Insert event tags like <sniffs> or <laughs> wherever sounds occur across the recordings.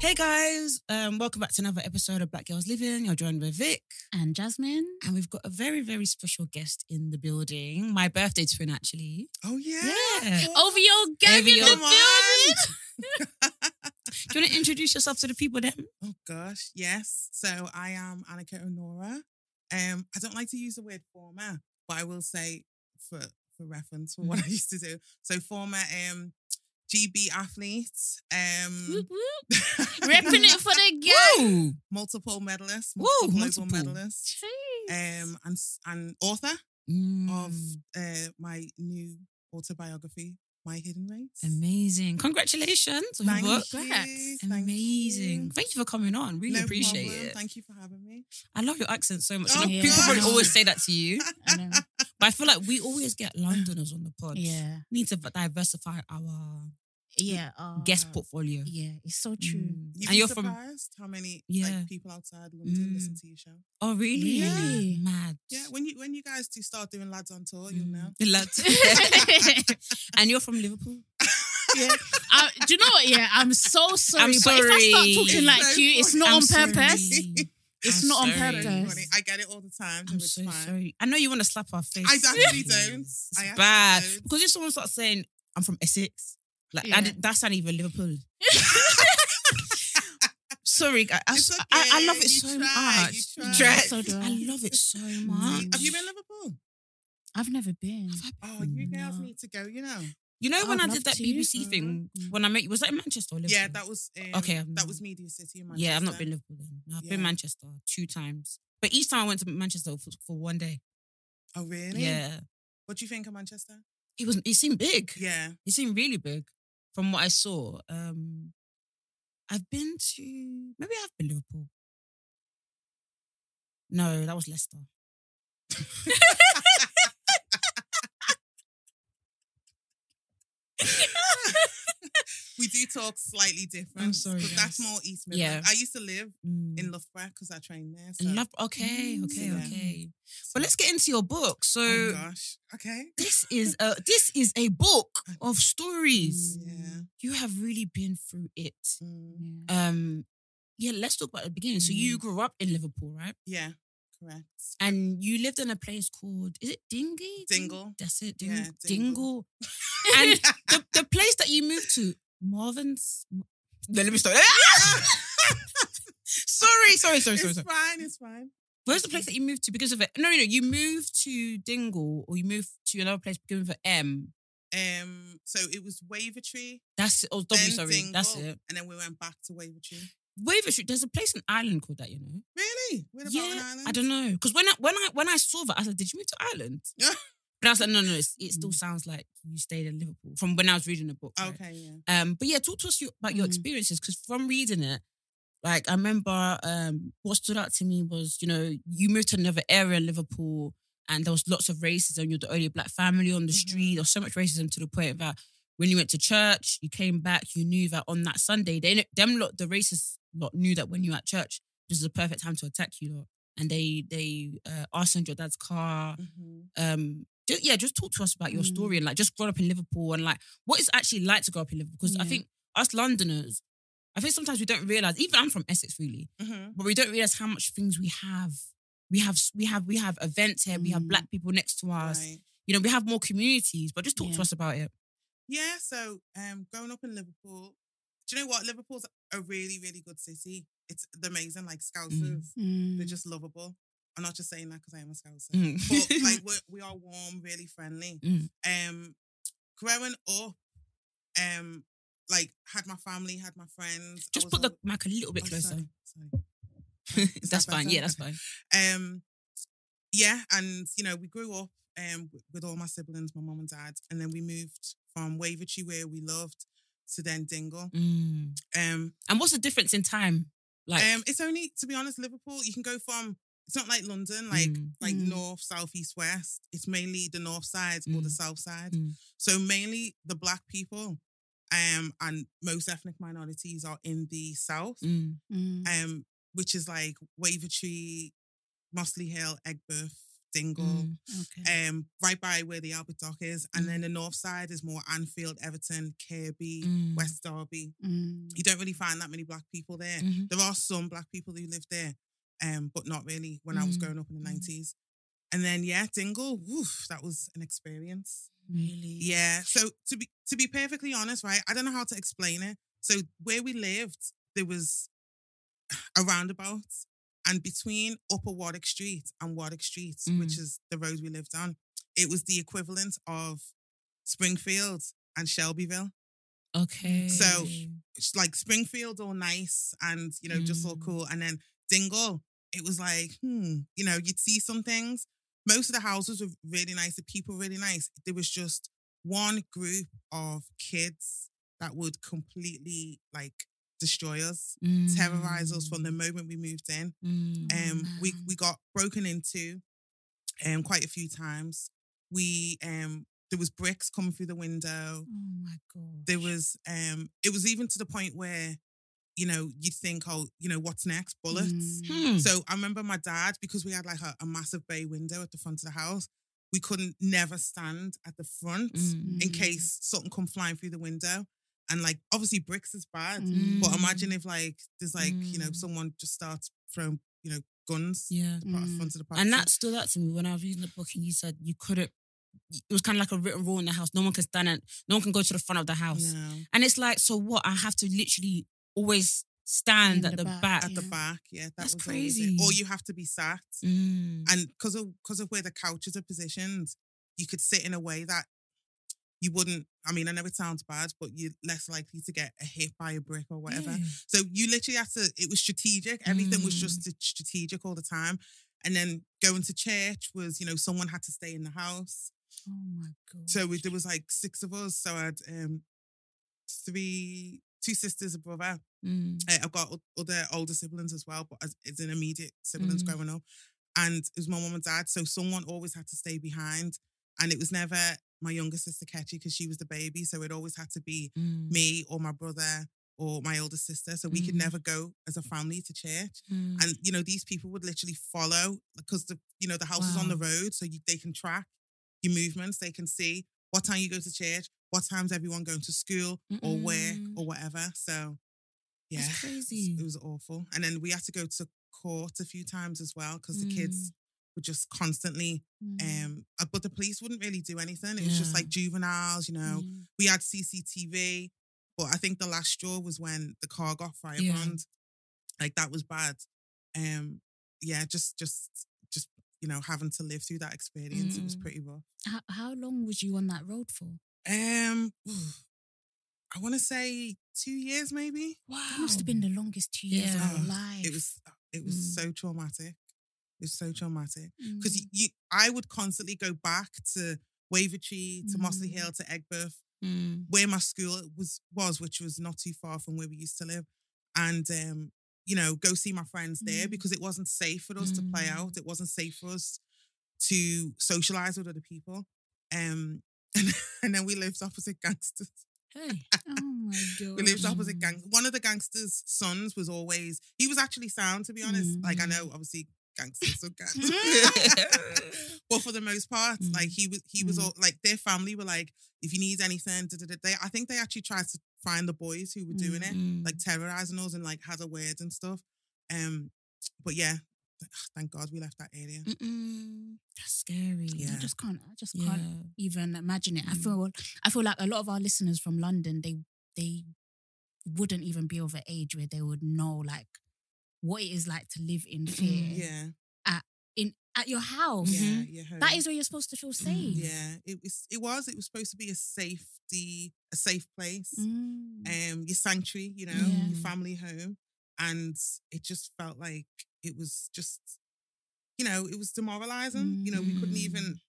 Hey guys, um, welcome back to another episode of Black Gals Livin. You're joined with Vic, And Jasmine. and we've got a very, very special guest in the building. My birthday twin, actually. Oh yeah. Yeah. Over your gang in your- the building. <laughs> <laughs> Do you want to introduce yourself to the people then? oh gosh, yes. So I am Anyika Onuora. Um, I don't like to use the word former, but I will say for for reference for what Mm-hmm. I <laughs> used to do. So former um GB athlete, um Whoop, whoop. <laughs> Repping it for the. Woo! multiple medalist, Woo, multiple global multiple. medalist, Jeez. um, and and author of Mm, uh, my new autobiography, My Hidden Race. amazing. Congratulations on your Thank book. you. Congrats. Thank Amazing. you. Thank you for coming on. Really No appreciate problem. it. Thank you for having me. I love your accent so much. Oh, I know yeah. People probably always say that to you, <laughs> I know. but I feel like we always get <laughs> Londoners on the pod. Yeah. We need to diversify our Yeah. Uh, guest portfolio. Yeah, it's so true. Mm. You'd and be you're from surprised how many Yeah. like, people outside London Mm. listen to your show. Oh, really? Really? Mad. Yeah, when you when you guys do start doing lads on tour, you'll Mm. know. The lads. <laughs> and you're from Liverpool? yeah. <laughs> Uh, do you know what? Yeah, I'm so <laughs> sorry. I'm But if I start talking It's like so you, it's not I'm on sorry. purpose. It's I'm not on sorry. Very purpose. I get it all the time. so I'm it's so fine. sorry. I know you want to slap our face. I actually don't. It's I actually bad. don't. Because if someone starts saying, I'm from Essex, like Yeah. I that's not even Liverpool. <laughs> <laughs> Sorry, I, I, It's I, I love it You so try, much. you You try. So I. I love it so much. Have you been Liverpool? I've never been. Oh, you girls No. need to go. You know. You know when I'd I love did that to. BBC thing Mhm. when I met you, was that in Manchester or Liverpool? Yeah, that was. Um, Okay, I've that was Media City in Manchester. Yeah, I've not been Liverpool then. No, I've been Manchester two times. But each time I went to Manchester for, for one day. Oh, really? Yeah. What do you think of Manchester? It was it seemed big. Yeah. It seemed really big from what I saw. Um I've been to maybe I've been Liverpool. No, that was Leicester. <laughs> we do talk slightly different. I'm sorry, But that's more East Midlands. Yeah. I used to live Mm. in Loughborough because I trained there. So. Love okay, Mm, okay, yeah. okay. But let's get into your book. So Oh gosh. Okay. this <laughs> is a this is a book of stories. Yeah. You have really been through it. Mm. Um yeah, let's talk about the beginning. So you grew up in Liverpool, right? Yeah. Correct. And you lived in a place called is it Dingy? Dingle. That's it. Ding- Yeah, Dingle. Dingle. <laughs> And the, the place that you moved to, Marvin's. No, let me stop. <laughs> sorry, sorry, sorry, sorry, it's sorry. fine. It's fine. Where's the place that you moved to because of it? No, no, no. You moved to Dingle or you moved to another place beginning with an M. Um. So it was Wavertree. That's it. Oh, W, sorry. Dingle, That's it. And then we went back to Wavertree. Waver Street. There's a place in Ireland called that, you know. Really? Yeah? I don't know. Because when I when I when I saw that, I said, "Did you move to Ireland?" <laughs> But I was like, "No, no, it's, it still sounds like you stayed in Liverpool." From when I was reading the book. right? Okay. Yeah. Um, but yeah, talk to us about your Mm. experiences because from reading it, like I remember, um, what stood out to me was you know you moved to another area in Liverpool and there was lots of racism. You're the only black family on the Mhm. street. There was so much racism to the point that when you went to church, you came back, you knew that on that Sunday, they them lot, the racist lot knew that when you were at church, this is the perfect time to attack you lot. And they they uh, arsoned your dad's car. Mhm. Um, just, yeah, just talk to us about your Mm. story and like just growing up in Liverpool and like what it's actually like to grow up in Liverpool. Because I Yeah. think us Londoners, I think sometimes we don't realize. Even I'm from Essex, really, Mhm. but we don't realize how much things we have. We have we have we have events here. We have Mm. black people next to us. Right. You know, we have more communities. But just talk to Yeah. us about it. Yeah, so um, growing up in Liverpool, do you know what? Liverpool's a really, really good city. It's amazing, like Scousers. Mm. They're just lovable. I'm not just saying that because I am a Scouser. Mm. But like <laughs> we're, we are warm, really friendly. Mm. Um, growing up, um, like had my family, had my friends. Just put the mic a little bit Oh, closer. sorry, <laughs> sorry. That's that fine. Yeah, that's fine. Um, yeah, and you know, we grew up um with, all my siblings, my mum and dad, and then we moved from Wavertree, where we loved, to then Dingle. Mm. Um, And what's the difference in time? Like, um, it's only to be honest, Liverpool. You can go from it's not like London, like Mm. like Mm. north, south, east, west. It's mainly the north side or the Mm. south side. Mm. So mainly the black people, um, and most ethnic minorities are in the south. mm, Mm. um, which is like Wavertree, Mossley Hill, Aigburth, Dingle, Mm. Okay. um, right by where the Albert Dock is, and then the north side is more Anfield, Everton, Kirkby, Mm. West Derby. Mm. You don't really find that many black people there. Mhm. There are some black people who live there, um, but not really when I was Mm. growing up in the Mm. nineties. And then yeah, Dingle, woof, that was an experience. Really? Yeah. So to be to be perfectly honest, right, I don't know how to explain it. So where we lived, there was <sighs> a roundabout, and between Upper Warwick Street and Warwick Street, which Mm. is the road we lived on, it was the equivalent of Springfield and Shelbyville. Okay. So- It's like Springfield all nice and you know just all Mm. cool, and then Dingle, it was like hmm, you know you'd see some things. Most of the houses were really nice. The people were really nice. There was just one group of kids that would completely like destroy us, terrorize us from the moment we moved in. Mm. Um, we we got broken into, um, quite a few times. We um, there was bricks coming through the window. Oh my god. There was um, it was even to the point where, you know, you'd think, oh, you know, what's next? Bullets. Hmm. So I remember my dad because we had like a, a massive bay window at the front of the house. We couldn't never stand at the front Mm. in case something come flying through the window. And like obviously bricks is bad, Mm. but imagine if like there's like you know Mm. someone just starts throwing you know guns Yeah. the front Mm. of the property. And that stood out to me when I was reading the book and you said you couldn't it was kind of like a written rule in the house. No one can stand it, no one can go to the front of the house. you And it's like, so what? I have to literally always stand at the the, back, back. at the Yeah. back, yeah, that That's was always it. crazy. Or you have to be sat, Mm. and because of because of where the couches are positioned, you could sit in a way that you wouldn't. I mean, I know it sounds bad, but you're less likely to get a hit by a brick or whatever. Yeah. So you literally had to, it was strategic. Everything was Mm. just strategic all the time. And then going to church was, you know, someone had to stay in the house. Oh my god. So we, there was like six of us. So I had um, three, two sisters, a brother. Mm. Uh, I've got other older siblings as well, but as, as an immediate siblings Mm. growing up. And it was my mum and dad. So someone always had to stay behind. And it was never my younger sister, Ketchy, because she was the baby. So it always had to be Mm. me or my brother or my older sister. So we could Mm. never go as a family to church. Mm. And you know, these people would literally follow because the you know the house is on the road, so you, they can track your movements. They can see what time you go to church, what time's everyone going to school or where Mm-mm. or whatever. So yeah, That's it was- crazy. It was awful. And then we had to go to court a few times as well because the kids were just constantly. Mm. Um, uh, but the police wouldn't really do anything. It was just like juveniles, you know. Mm. We had CCTV, but I think the last straw was when the car got Yeah. firebombed. Like that was bad. Um, yeah, just just just you know having to live through that experience, it was Mm. pretty rough. How, how long was you on that road for? Um, I want to say two years maybe. Wow. That must have been the longest two years Yeah. of your life. It was it was Mm. so traumatic. It was so traumatic because Mm. you, I would constantly go back to Wavertree, to Mossley Mm. Hill, to Aigburth, Mm. where my school was was, which was not too far from where we used to live, and um, you know, go see my friends there Mm. because it wasn't safe for us to play Mm. out. It wasn't safe for us to socialize with other people. Um, <laughs> and, and then we lived opposite gangsters. Hey. <laughs> oh my god. We lived opposite Mm. gang. One of the gangsters' sons was always he was actually sound to be honest. Like I know Mm. obviously gangsters are <laughs> gangs. but for the most part, Mm. like he was he was Mm. all like their family were like, if you need anything, da, da, da, they I think they actually tried to find the boys who were doing it, Mm. like terrorizing us and like had a words and stuff. Um, but yeah, thank God we left that area. Mm-mm. That's scary. Yeah. I just can't. I just Yeah. can't even imagine it. I Mm. feel. I feel like a lot of our listeners from London, they they wouldn't even be of an age where they would know like what it is like to live in fear Mm. Yeah, in at your house. yeah, yeah. That is where you're supposed to feel safe. yeah. It was it was it was supposed to be a safety a safe place. Mm. um your sanctuary, you know, Yeah. your family home. And it just felt like it was just, you know, it was demoralizing. You know, we couldn't even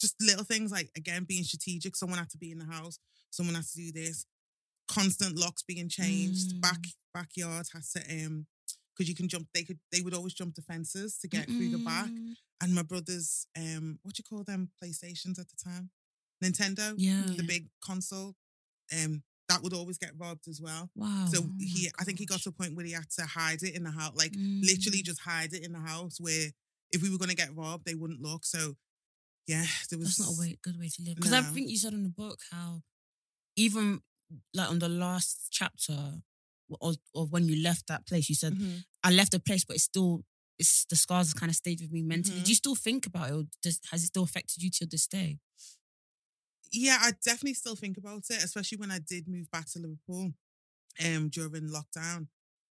just little things like again being strategic. Someone had to be in the house, someone had to do this. Constant locks being changed. Back backyard had to um because you can jump, they could they would always jump the fences to get through the back. And my brother's um what do you call them PlayStations at the time? Nintendo, Yeah. the Yeah. big console. Um that would always get robbed as well. Wow. So he, I think he got to a point where he had to hide it in the house, like Mm. literally just hide it in the house where if we were gonna get robbed, they wouldn't look. So yeah, there was That's not a way, good way to live. Because I think you said in the book how even like on the last chapter of, of when you left that place, you said Mhm. I left the place, but it's still it's the scars kind of stayed with me mentally. Mhm. Do you still think about it, or does, has it still affected you till this day? Yeah, I definitely still think about it, especially when I did move back to Liverpool um during lockdown.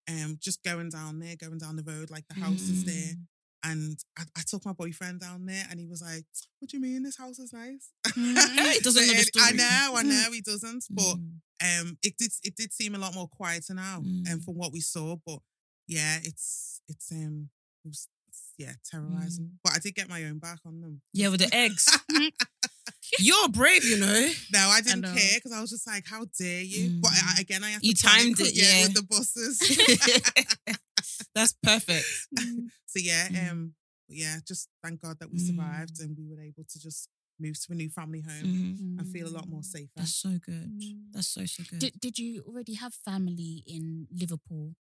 Um, just going down there, going down the road, like the house is there. Mm. And I, I took my boyfriend down there and he was like, What do you mean this house is nice? He <laughs> doesn't know the And I know, I <laughs> know he doesn't. But Mm. um it did it did seem a lot more quieter now Mm. um, from what we saw. But yeah, it's it's um it was yeah, terrorizing. But I did get my own back on them. Mm. yeah, with the eggs. <laughs> <laughs> You're brave, you know. No, I didn't know. care because I was just like, "How dare you!" But I, Mm. again, I have You to plan timed it, yeah. with the bosses. <laughs> That's perfect. <laughs> so yeah, Mm. um, yeah, just thank God that we Mm. survived and we were able to just move to a new family home Mhm. and feel a lot more safer. That's so good. Mm. That's so so good. Did Did you already have family in Liverpool?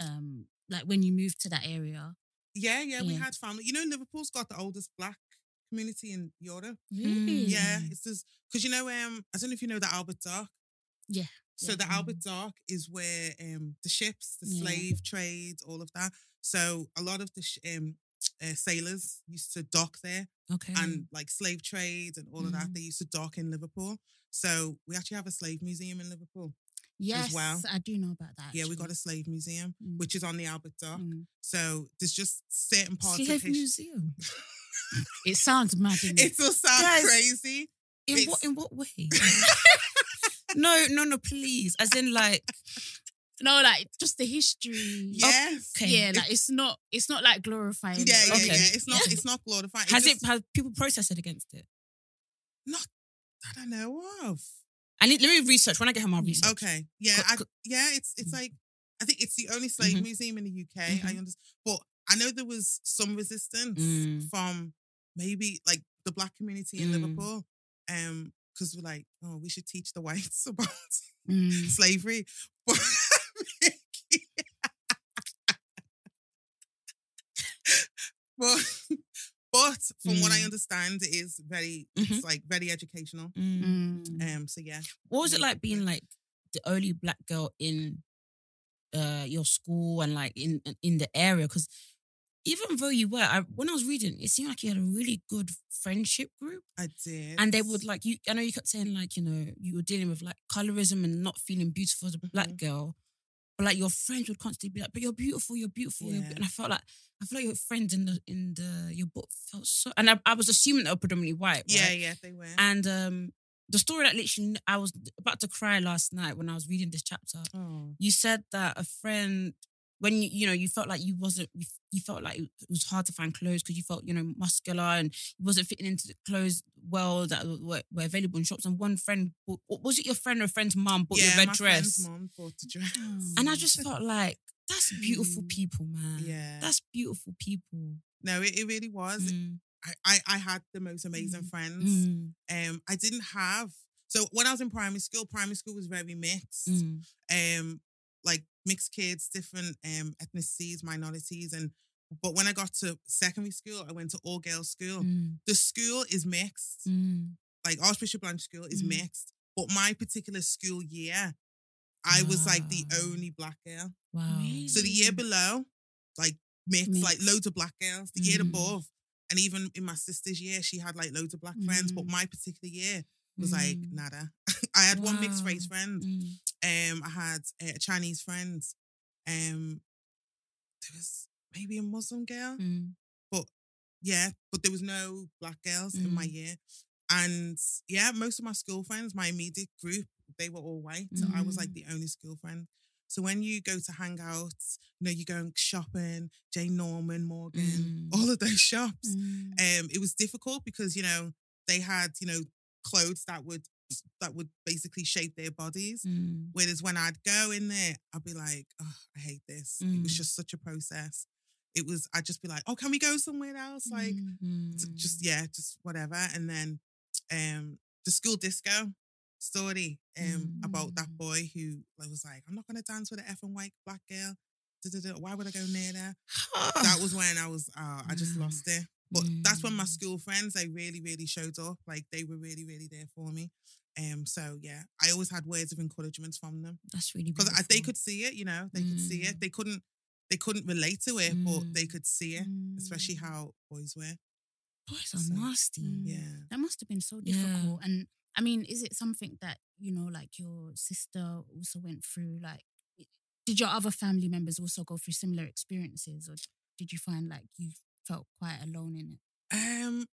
Um, like when you moved to that area. Yeah, yeah, we had family. You know, Liverpool's got the oldest black community in Europe. Really? Yeah, Mm. it's just because you know, um, I don't know if you know the Albert Dock. Yeah, So yeah. the Albert Dock is where um the ships, the Yeah. slave trade, all of that. So a lot of the sh- um uh, sailors used to dock there, Okay. and like slave trade and all of that. Mm. They used to dock in Liverpool. So we actually have a slave museum in Liverpool. Yes, well. I do know about that. Yeah, we got a slave museum, Mm. which is on the Albert Dock. Mm. So there's just certain parts Slave of history. museum. <laughs> It sounds mad. innit? It still sounds Guys, crazy. In It's- what in what way? <laughs> no, no, no, please. As in like <laughs> no, like just the history. Yes. Okay. Yeah, like it's not. It's not like glorifying. Yeah, it. yeah, Okay. yeah. It's not. It's not glorifying. has just, it has people protested against it? Not that I know of. I need let me research when I get home. I'll research. Okay. Yeah. I, yeah. It's it's Mm. like I think it's the only slave Mhm. museum in the UK. I Mhm. understand, but I know there was some resistance Mm. from maybe like the black community in Mm. Liverpool, um, because we're like, oh, we should teach the whites <laughs> about Mm. slavery. <laughs> But <laughs> but but from what I Mm. understand, it is very Mhm. it's like very educational. Mm. Mm. Um, so yeah. What was it like being like the only black girl in uh your school and like in in the area? Because even though you were, I, when I was reading, it seemed like you had a really good friendship group, I did. and they would like you. I know you kept saying like you know you were dealing with like colorism and not feeling beautiful as a black Mhm. girl, but like your friends would constantly be like, "But you're beautiful, you're beautiful," you're be-" and I felt like I feel like your friends in the in the your book felt so, and I, I was assuming they were predominantly white, Yeah, right? yeah, they were. And um, the story that literally I was about to cry last night when I was reading this chapter. oh. You said that a friend, when you you know you felt like you wasn't, you, you felt like it was hard to find clothes because you felt you know muscular and you wasn't fitting into the clothes well that were, were available in shops. And one friend, bought, was it your friend or a friend's mom bought you yeah, a red my dress? friend's mom bought the dress. And I just felt like that's beautiful Mm. people, man. Yeah. that's beautiful people. No, it, it really was. Mm, I, I I had the most amazing Mm. friends. mm, Um, I didn't have so when I was in primary school, primary school was very mixed. mm, Um, like mixed kids, different um ethnicities, minorities, and but when I got to secondary school, I went to all girls school. mm, The school is mixed. mm. Like Archbishop Blanch School is Mm. mixed, but my particular school year, I was like the only black girl. Wow. Really? So the year below, like mixed, like loads of black girls. The year Mm. above, and even in my sister's year, she had like loads of black friends. But Mm. my particular year was like Mm, nada. <laughs> I had one mixed race Wow. friend. Mm. Um, I had a Chinese friend. Um, there was maybe a Muslim girl. Mm. Yeah, but there was no black girls in my Mm. year. And yeah, most of my school friends, my immediate group, they were all white. So I was like Mm. the only school friend. So when you go to hangouts, you know, you're going shopping, Jane Norman, Morgan, <laughs> Mm. all of those shops. Mm. Um, it was difficult because, you know, they had, you know, clothes that would that would basically shape their bodies. Mm. Whereas when I'd go in there, I'd be like, oh, I hate this. It was Mm. just such a process. It was, I'd just be like, oh, can we go somewhere else? Like, Mm. t- just yeah, just whatever. And then um the school disco story um about that Mm. boy who was like, I'm not gonna dance with an effing white black girl. da-da-da, why would I go near <sighs> there? That was when I was, uh, I just lost it. But that's when my Mm. school friends, they really, really showed up. Like they were really, really there for me. Um, so yeah, I always had words of encouragement from them That's really because they could see it. You know, they could see it. Mm. They couldn't, they couldn't relate to it, but they Mm. could see it, especially Mm. how boys were. Boys are So, nasty. mm. Yeah. That must have been so Yeah. difficult. And I mean, is it something that, you know, like your sister also went through? Like, did your other family members also go through similar experiences? Or did you find like you felt quite alone in it? Um,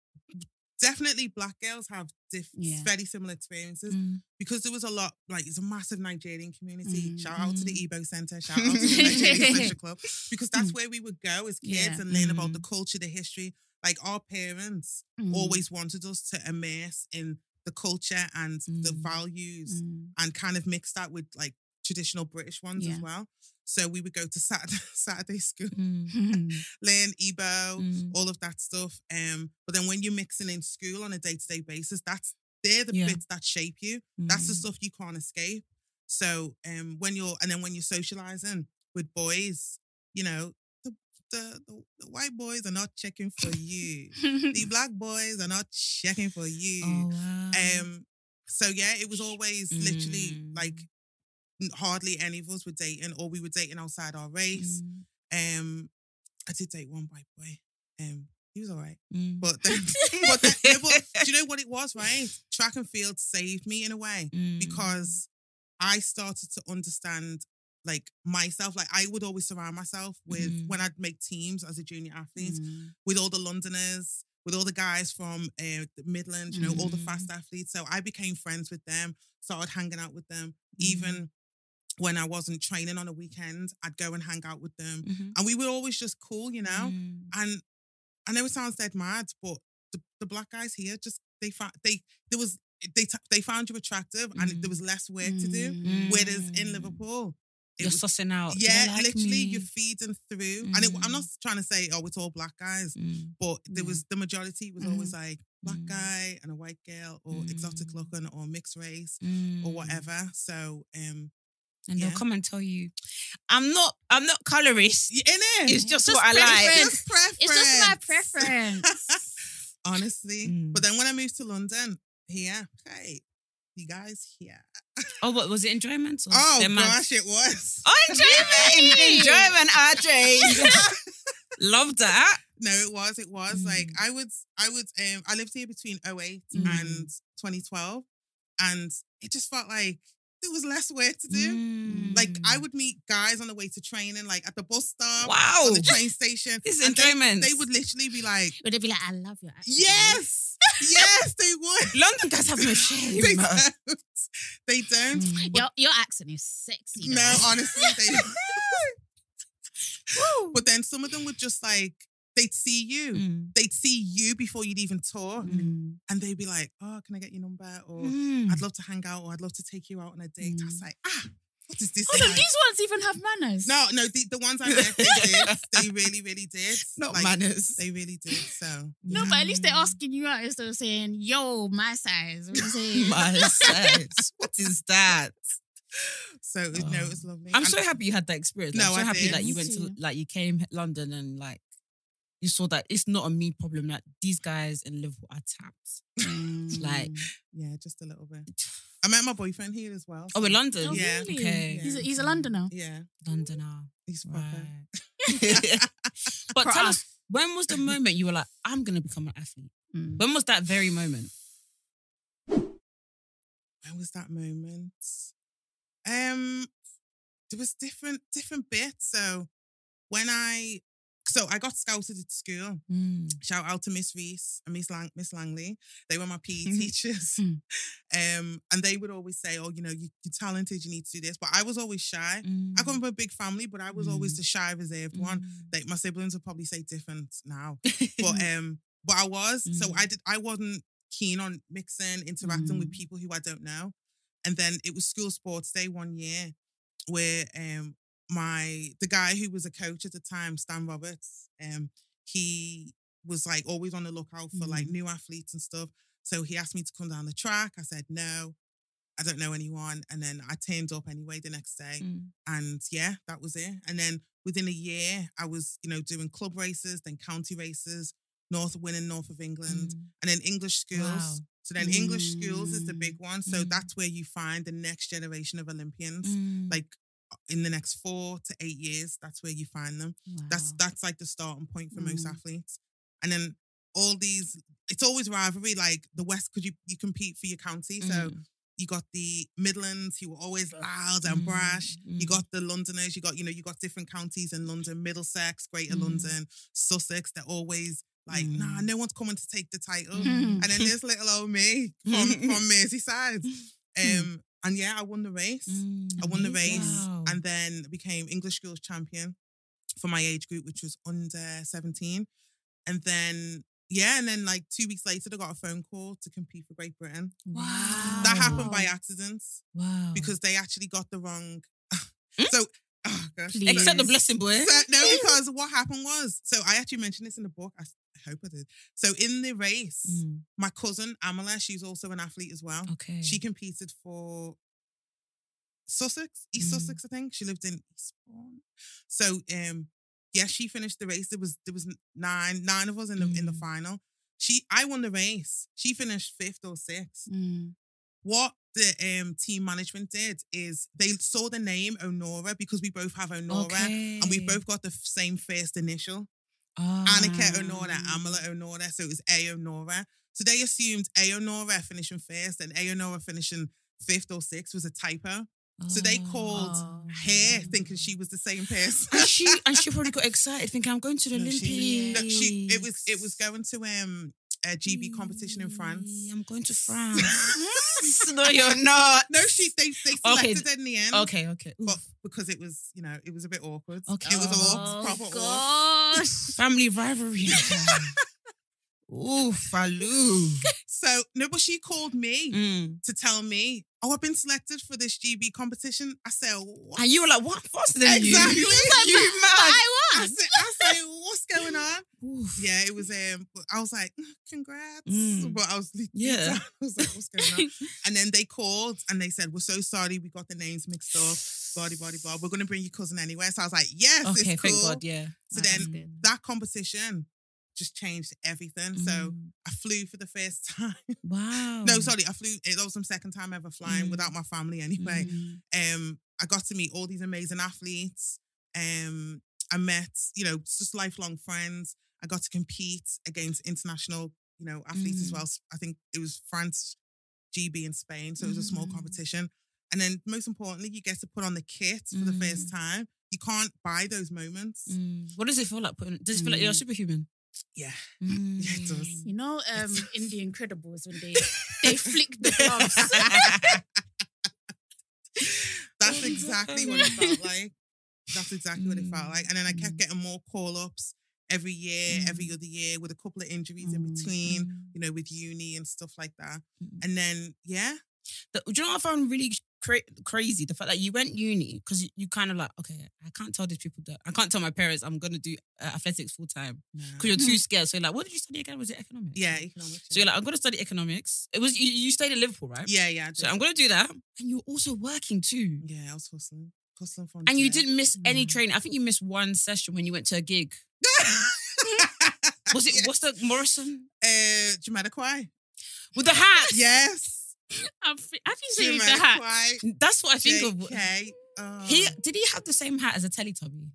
definitely black girls have diff- Yeah. very similar experiences Mm. because there was a lot like it's a massive Nigerian community. Mm, Shout out to the mm. Igbo Center, shout out to the Nigerian Social <laughs> Club because that's where we would go as kids Yeah. and learn about the Mm. culture, the history. Like our parents Mm, always wanted us to immerse in the culture and the Mm. values mm, and kind of mix that with like traditional British ones Yeah. as well. So we would go to Saturday, <laughs> Saturday school, Mm. mm, <laughs> <laughs> learn Igbo, Mm. all of that stuff. Um, but then when you're mixing in school on a day to day basis, that's they're the Yeah. bits that shape you. That's the Mm. stuff you can't escape. So um, when you're and then when you're socializing with boys, you know the the, the, the white boys are not checking for you. the black boys are not checking for you. Oh wow. Um, so yeah, it was always literally Mm. like n- hardly any of us were dating, or we were dating outside our race. Mm. Um, I did date one white boy. Um, he was all right. Mm. But then, <laughs> <laughs> but, do you know what it was, right? Track and field saved me in a way Mm. because I started to understand like myself. Like I would always surround myself with Mhm. when I'd make teams as a junior athlete mm, with all the Londoners, with all the guys from uh, the Midlands, you know, all the fast athletes. So I became friends with them, started hanging out with them. Mm. Even when I wasn't training on a weekend, I'd go and hang out with them. Mhm. And we were always just cool, you know? Mm. And I know it sounds dead mad, but the, the black guys here just they found they there was they they found you attractive and Mm. there was less work to do. mm, Whereas in Mm. Liverpool, it You're was- sussing out. Yeah, like literally me? you're feeding through. And it, I'm Mm. not trying to say oh it's all black guys, Mm. but there was the majority was always like black Mm. guy and a white girl or exotic Mm. looking or mixed race Mm. or whatever. So um And Yeah. they'll come and tell you, I'm not, I'm not colorist. in it. It's just, Just what I like. preference. Just preference. It's just my preference. <laughs> Honestly. Mm. But then when I moved to London, here, hey, you guys here. <laughs> Oh, what was it enjoyment? Or Oh their maths? gosh, it was. Oh, enjoyment, <laughs> enjoyment, RJ. Love that. no, it was. It was like Mm. I would, I would, um, I lived here between 08 Mm. and 2012, and it just felt like there was less work to do. Like I Mm. would meet guys on the way to training, like at the bus stop, Wow. on the train station. This and they- enjoyment. They, would literally be like, Would they be like, I love your accent? "Yes, yes, they would." London guys have no <laughs> shame. they don't. They don't. Mm. Your, your accent is sexy. No, though. honestly, they. <laughs> but then some of them would just like they'd see you, Mm. they'd see you before you'd even talk, Mm. and they'd be like, "Oh, can I get your number?" Or Mm. "I'd love to hang out," or "I'd love to take you out on a date." I was Mm. like, "Ah, what is this?" Hold on, these ones even have manners. No, no, the, the ones I met, they did. They <laughs> really, really did. Not Like, manners. They really did. So No, but at least they're asking you out instead of saying, yo, my size. What you <laughs> saying? My <laughs> size. What is that? So it- no, it was lovely. I'm And- so happy you had that experience. No, I'm so I happy did. that you went to like you came London and like you saw that it's not a me problem. That these guys in Liverpool are tapped. <laughs> Mm. Like- yeah, just a little bit. I met my boyfriend here as well. Oh, in London. Oh, Yeah. really? Okay. He's a, he's a Londoner. Yeah, Londoner. he's proper. Right. <laughs> but tell Proper. us, when was the moment you were like, I'm gonna become an athlete? Mm. When was that very moment? When was that moment? Um, there was different different bits. So when I so I got scouted at school. Mm. Shout out to Miss Reese and Miss Lang- Miss Langley. They were my PE <laughs> Mhm. teachers. Mm. Um, and they would always say, "Oh, you know, you, you're talented. You need to do this." But I was always shy. I come from a big family, but I was always Mm. the shy, reserved one. Mm. Like my siblings would probably say different now, but <laughs> um, but I was. So Mm. I did. I wasn't keen on mixing, interacting with Mm. people who I don't know. And then it was school sports day one year, where um my the guy who was a coach at the time, Stan Roberts, um, he was like always on the lookout for like Mm. new athletes and stuff. So he asked me to come down the track. I said no. I don't know anyone. And then I turned up anyway the next day. Mm. And yeah, that was it. And then within a year, I was, you know, doing club races, then county races, north winning north of England, Mm. and then English schools. Wow. So then English schools is the Mm. big one. So Mm. that's where you find the next generation of Olympians. Mm. Like in the next four to eight years, that's where you find them. That's Wow. that's like the starting point for most Mm. athletes. And then all these, it's always rivalry. Like the West, because you you compete for your county. So Mm. you got the Midlands who were always loud and Mm, brash. You mm. got the Londoners. You got you know you got different counties in London, Middlesex, Greater Mm. London, Sussex. They're always like, nah, Mm. no one's coming to take the title. And then there's little old me from <laughs> from Merseyside. Um, and yeah, I won the race. Mm. I won the race Wow. and then became English Girls champion for my age group, which was under 17. And then, yeah, and then like two weeks later, I got a phone call to compete for Great Britain. Wow. That happened by accident Wow. because they actually got the wrong. Hmm? <laughs> so, oh gosh. Please. Accept the blessing, boy. so- no, <laughs> because what happened was, so I actually mentioned this in the book. I, s- I hope I did. So in the race, Mm. my cousin Amala, she's also an athlete as well. Okay. She competed for Sussex, East Mm. Sussex, I think. She lived in Eastbourne. So um, yeah, she finished the race. There was there was nine nine of us in the in the Mm. final. She I won the race. She finished fifth or sixth. Mm. What the um team management did is they saw the name Onuora because we both have Onuora okay. and we both got the same first initial. Ah. Anyika Onuora, Amala Onuora. So it was A Onuora. So they assumed A Onuora finishing first and A Onuora finishing fifth or sixth was a typo. So they called Oh. her thinking she was the same person. And she and she <laughs> probably got excited, thinking, "I'm going to the No, Olympics." she, no, she- it was it was going to um a GB competition in France. Mm, I'm going to France. <laughs> no, you're not. No, she they they Okay. selected her in the end. Okay, okay. But because it was, you know, it was a bit awkward. Okay. It was Oh, all proper awkward. gosh. <laughs> Family rivalry. <laughs> Ooh, Faloo. <laughs> So no, but she called me Mm. to tell me, oh, I've been selected for this GB competition. I said, what? And you were like, "What? Faster than Exactly. <laughs> <laughs> you? But- you mad?" I said, I said, what's going on? Oof. Yeah, it was. Um, I was like, "Mm, congrats, Mm. but I was, Yeah. down, I was like, what's going on? and then they called and they said, we're so sorry, we got the names mixed up. Body, body, blah. We're gonna bring your cousin anyway. So I was like, yes, Okay, it's cool. thank God. Yeah. So That's then that competition just changed everything. So Mm. I flew for the first <laughs> time. wow. no, sorry, I flew. It was my second time ever flying Mm. without my family anyway. Mm. Um, I got to meet all these amazing athletes. Um, I met, you know, just lifelong friends. I got to compete against international, you know, athletes as Mm. well. I think it was France, GB, and Spain. So it was a small Mm. competition. And then most importantly, you get to put on the kit for the first time. You can't buy those moments. Mm. What does it feel like putting? Does it feel like you're Mm. superhuman? Yeah. Mm. <laughs> Yeah, it does. You know, um, in The Incredibles when they they flick the gloves. <laughs> That's <laughs> exactly what it felt like. That's exactly what it felt Mm. like. And then I kept Mm. getting more call ups every year, every Mm. other year, with a couple of injuries in Mm. between, Mm. you know, with uni and stuff like that. Mm. And then, yeah, The- do you know what I found really cra- crazy? The fact that you went uni because you, you kind of like, okay, I can't tell these people that I can't tell my parents I'm gonna do uh, athletics full time because you're too scared. So you're like, what did you study again? Was it economics? yeah, economics. So you're like, I'm gonna study economics. It was you, you stayed in Liverpool, right? yeah, yeah, I So did. I'm gonna do that, and you're also working too. yeah, I was hustling, hustling from. And you didn't miss any Mm. training. I think you missed one session when you went to a gig. <laughs> Was it Yeah. what's the Morrison uh, Jamiroquai? with the hat? Yes, I'm fi- How do you say with the hat? Jamiroquai. That's what I think of. JK. Oh. He did he have the same hat as a Teletubby?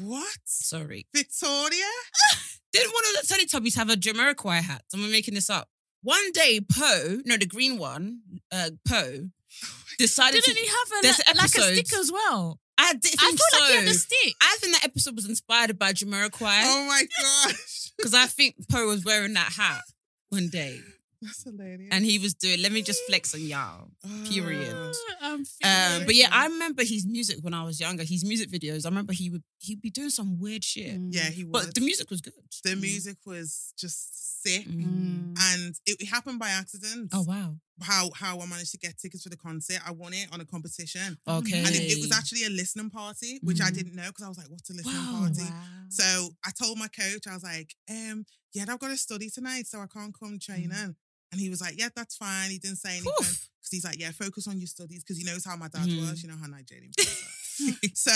what? Sorry. Victoria? <laughs> Didn't one of the Teletubbies have a Jamiroquai hat? Am I making this up? One day, Po, no, the green one, uh, Po, <laughs> decided Didn't to. he have a, There's like, like a stick as well? I did I feel so. like he had a stick. I think that episode was inspired by Jamiroquai Oh my <laughs> gosh, because I think Po was wearing that hat one day that's hilarious. and he was doing. Let me just flex on y'all. period. Oh. I'm Um, but yeah, I remember his music when I was younger. His music videos. I remember he would he'd be doing some weird shit, Mm. Yeah, he was. but the music was good. the music was just sick. Mm. Mm. And it, it happened by accident. Oh wow. How how I managed to get tickets for the concert. I won it on a competition. Okay. And it, it was actually a listening party, which I Mm. didn't know because I was like, what's a listening Wow. party? Wow. So I told my coach, I was like, um, yeah, I've got to study tonight, so I can't come training. And he was like, yeah, that's fine. He didn't say anything. Because he's like, yeah, focus on your studies. Because he knows how my dad Mm. was. You know how Nigerian <laughs> so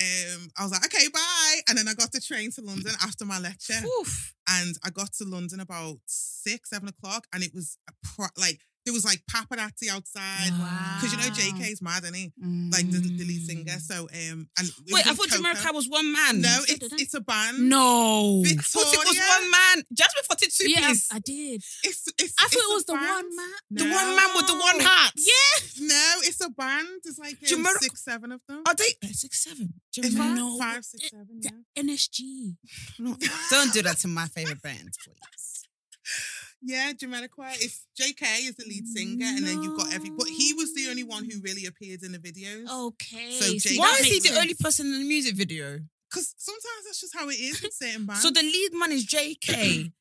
um, I was like, okay, bye. And then I got the train to London after my lecture. Oof. And I got to London about six, seven o'clock. And it was a pro- like, there was like paparazzi outside. Wow. Because you know, JK's mad, isn't he? Like the, the lead singer. Mm. So, um, and Wait, I thought Coco. Jamaica was one man. No, it's, it's a band. No. I thought it was one man. Jasmine thought it two Yeah, piece. I did. It's, it's, I thought it's it a was the band. one man. The No. one man with the one hat. Yeah. No, it's a band. It's like um, Jamaica- six, seven of them. Are they uh, six seven? It's Jamaica- five, No. five, six, seven. Yeah. NSG. No, Don't do that to my favorite band, please. Yeah, Jamiroquai. It's JK is the lead singer, and then you've got every. But he was the only one who really appeared in the videos. Okay. So Jake- Why is he the only person in the music video? Because sometimes that's just how it is with certain bands. So the lead man is JK.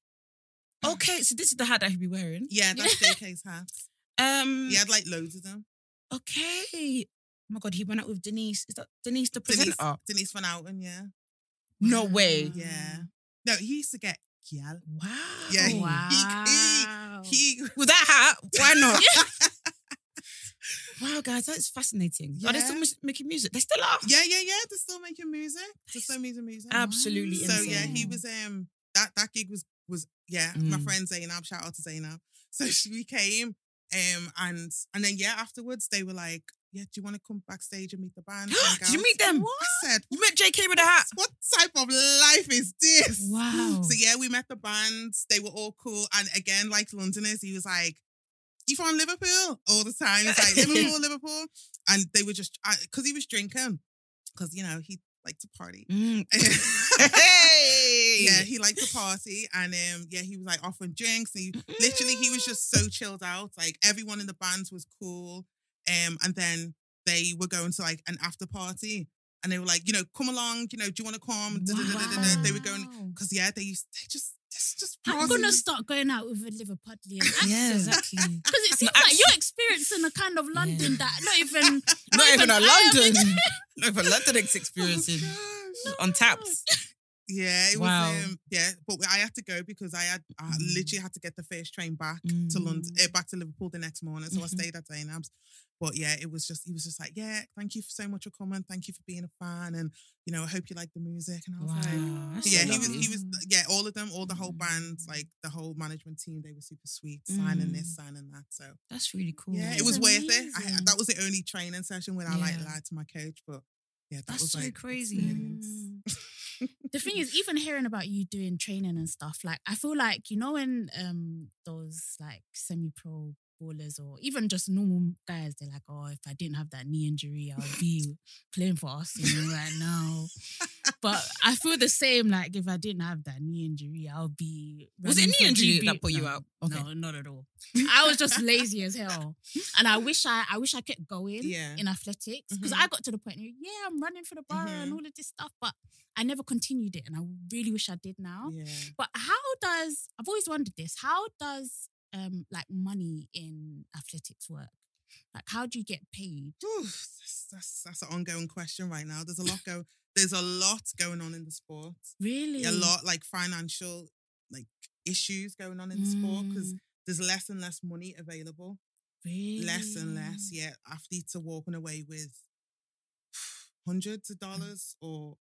<clears throat> okay, so this is the hat that he'll be wearing. yeah, that's <laughs> JK's hat. Um. He had like loads of them. Okay. Oh my god, he went out with Denise. Is that Denise the Denise, presenter? Denise Van Outen, yeah. No way. Yeah. No, he used to get gyal. Wow. Yeah, he- Wow. He With that hat, why not? <laughs> <laughs> wow, guys, that's fascinating. Are they Yeah. still making music? They still are. Yeah, yeah, yeah. They're still making music. They're still making music. Absolutely so insane. yeah, he was um that that gig was was yeah, my Mm. friend Zainab, shout out to Zainab. <laughs> So she came um and and then yeah, afterwards they were like, Yeah, do you want to come backstage and meet the band? <gasps> Did you out?" meet them? I said, You met JK with a hat. What type of life is this? Wow. So yeah, we met the band. They were all cool. And again, like Londoners, he was like, "You from Liverpool?" All the time. He's like, "Liverpool, <laughs> Liverpool," and they were just because he was drinking, because you know he liked to party. Mm. <laughs> hey. yeah, he liked to party, and um, yeah, he was like offering drinks. And he, literally, he was just so chilled out. Like everyone in the bands was cool. Um, and then they were going to like an after party, and they were like, you know, come along. You know, do you want to come? Da. They were going because yeah, they used they just it's just I'm gonna start going out with a Liverpudlian <laughs> accent. Yeah, exactly. Because it seems No, like you're experiencing a kind of <laughs> London Yeah. that not even <laughs> Not even a I am London. Not even London Oh, experiencing on taps. Yeah, it Wow. was. Um, yeah, but I had to go because I had I Mm. literally had to get the first train back to Mm. London, uh, back to Liverpool the next morning. So I Mhm. stayed at Zainab's. But yeah, it was just he was just like, yeah, thank you so much for coming, thank you for being a fan, and you know, I hope you like the music. And I was like, Wow. that's yeah, so he was he was yeah, all of them, all the whole band, Mm. like the whole management team, they were super sweet, signing this, Mm. signing that. So That's really cool. yeah, it That's was worth it. I, that was the only training session when I like lied to my coach, but yeah, that That's was so like crazy. experience. The thing is, even hearing about you doing training and stuff, like I feel like you know when um those like semi-pro ballers or even just normal guys, they're like, oh, if I didn't have that knee injury, I'll be <laughs> playing for Arsenal right now. But I feel the same. Like if I didn't have that knee injury, I'll be. Was it knee injury GB. that put you No, out? Okay. No, not at all. <laughs> I was just lazy as hell, and I wish I, I wish I kept going Yeah. in athletics because Mhm. I got to the point where yeah, I'm running for the borough and Mhm. all of this stuff, but I never continued it, and I really wish I did now. Yeah. But how does I've always wondered this? How does um like money in athletics work? Like how do you get paid? Whew, that's, that's that's an ongoing question right now. There's a lot go. There's a lot going on in the sport. Really, A lot like financial like issues going on in the sport because Mm, there's less and less money available. really? Less and less. Yeah, athletes are walking away with <sighs> hundreds of dollars or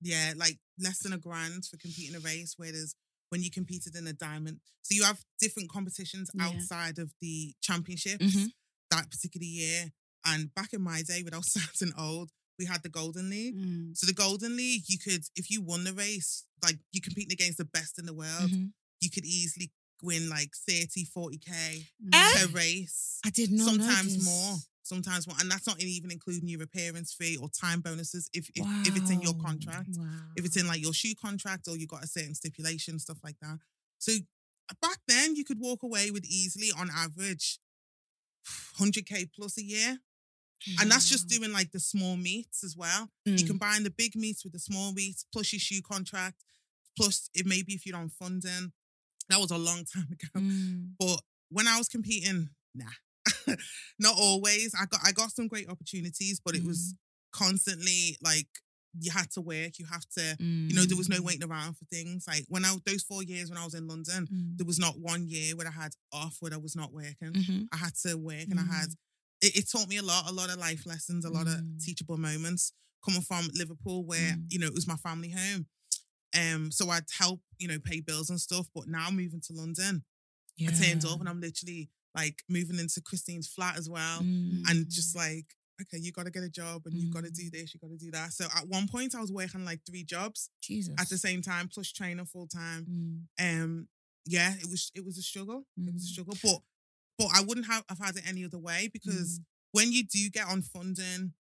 yeah, like less than a grand for competing a race. Whereas when you competed in a diamond, so you have different competitions Yeah. outside of the championships Mhm. that particular year. And back in my day, without <laughs> sounding old, we had the Golden League. Mm, So the Golden League, you could, if you won the race, like you competing against the best in the world, Mhm. you could easily win like 30, 40k mm. Eh? per race. I did not Sometimes more. Sometimes more. And that's not even including your appearance fee or time bonuses if if, if it's in your contract. Wow. If it's in like your shoe contract or you got a certain stipulation, stuff like that. So back then you could walk away with easily on average 100k plus a year. And that's just doing like the small meets as well. You Mm. combine the big meets with the small meets, plus your shoe contract, plus if maybe if you're on funding. That was a long time <laughs> ago. Mm. But when I was competing, nah. <laughs> Not always. I got I got some great opportunities, but it was constantly like you had to work. You have to, you know, there was no Mm. waiting around for things. Like when I those four years when I was in London, Mm. there was not one year where I had off where I was not working. Mhm. I had to work and I had it, it taught me a lot, a lot of life lessons, a lot Mm. of teachable moments coming from Liverpool, where Mm. you know it was my family home. Um, so I'd help, you know, pay bills and stuff. But now moving to London, I turned up and I'm literally like moving into Christine's flat as well, Mm. and just like, okay, you got to get a job and you got to do Mm. this, you got to do that. So at one point, I was working like three jobs Jesus at the same time, plus training full time. Mm. Um, yeah, it was it was a struggle. It was a Mm. struggle, but but I wouldn't have, have had it any other way because Mm. when you do get on funding,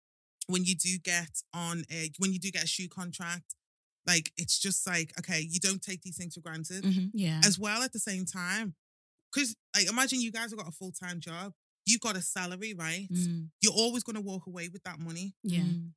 when you do get on a when you do get a shoe contract, like it's just like okay, you don't take these things for granted. Mhm. Yeah. As well, at the same time, because like imagine you guys have got a full time job, you've got a salary, right? Mm. You're always going to walk away with that money. yeah. Mm.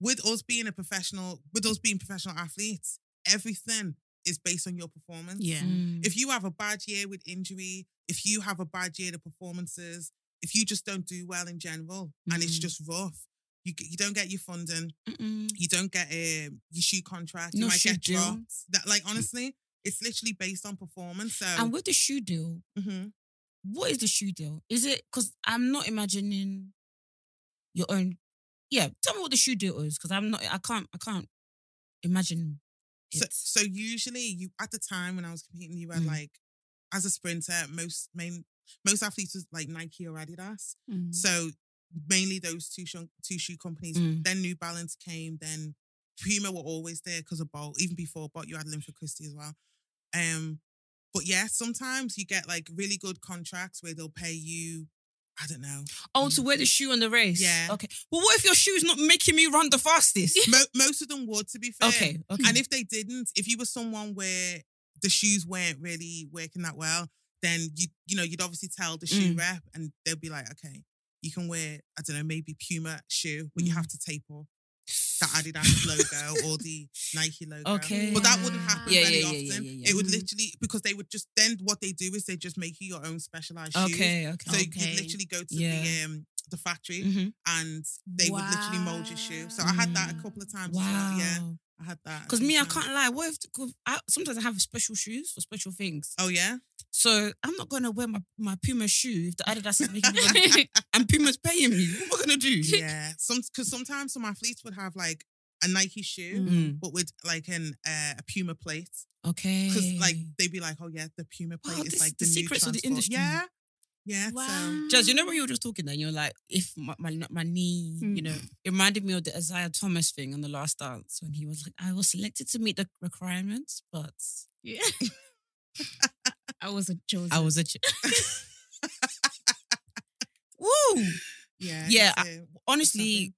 With us being a professional, with us being professional athletes, everything is based on your performance. Yeah. Mm. If you have a bad year with injury, if you have a bad year to performances, if you just don't do well in general and it's Mm. just rough, you you don't get your funding, Mm-mm. you don't get a, your shoe contract, you No might shoe get deal. dropped. That like honestly, it's literally based on performance. So And with the shoe deal, Mhm. what is the shoe deal? Is it because I'm not imagining your own? Yeah, tell me what the shoe deal is because I'm not. I can't. I can't imagine. so, so usually you at the time when I was competing, you were Mm. like as a sprinter, most main most athletes was like Nike or Adidas. Mm. So mainly those two shoe, two shoe companies. Mm. Then New Balance came. Then Puma were always there because of Bolt. Even before Bolt, you had Linford Christie as well. Um, but yeah, sometimes you get like really good contracts where they'll pay you. I don't know. oh, to wear the shoe on the race. Yeah. Okay. Well, what if your shoe's not making me run the fastest? Mo- most of them would, to be fair. okay. Okay. And if they didn't, if you were someone where the shoes weren't really working that well, then you you know you'd obviously tell the shoe Mm. rep, and they'll be like, okay, you can wear I don't know maybe Puma shoe, but you Mm. have to tape off the Adidas logo or the Nike logo. Okay. But that wouldn't happen Yeah, very yeah, often. yeah, yeah, yeah. It would Mhm. literally because they would just then what they do is they just make you your own specialized shoes. okay. Okay. So Okay. you literally go to the um the factory Mhm. and they would literally mold your shoe. So I had that a couple of times. well. Yeah, I had that. Because me, I can't lie. What if? I, sometimes I have special shoes for special things. Oh yeah. So I'm not gonna wear my, my Puma shoe if the Adidas is making <laughs> me run and Puma's paying me. What am I gonna do? <laughs> Yeah, some because sometimes some athletes would have like a Nike shoe, Mm. but with like an uh, a Puma plate, Okay. because like they'd be like, oh yeah, the Puma plate Wow, is this- like the the, new secrets of the transport. industry. Yeah, yeah. Wow. Jazz, you know when you were just talking then, you're like, if my, my, my knee, you Mm. know, it reminded me of the Isaiah Thomas thing on The Last Dance when he was like, I was selected to meet the requirements, but Yeah. <laughs> I wasn't chosen. I was a. Ch- <laughs> Woo! Yeah, Yeah, uh, honestly,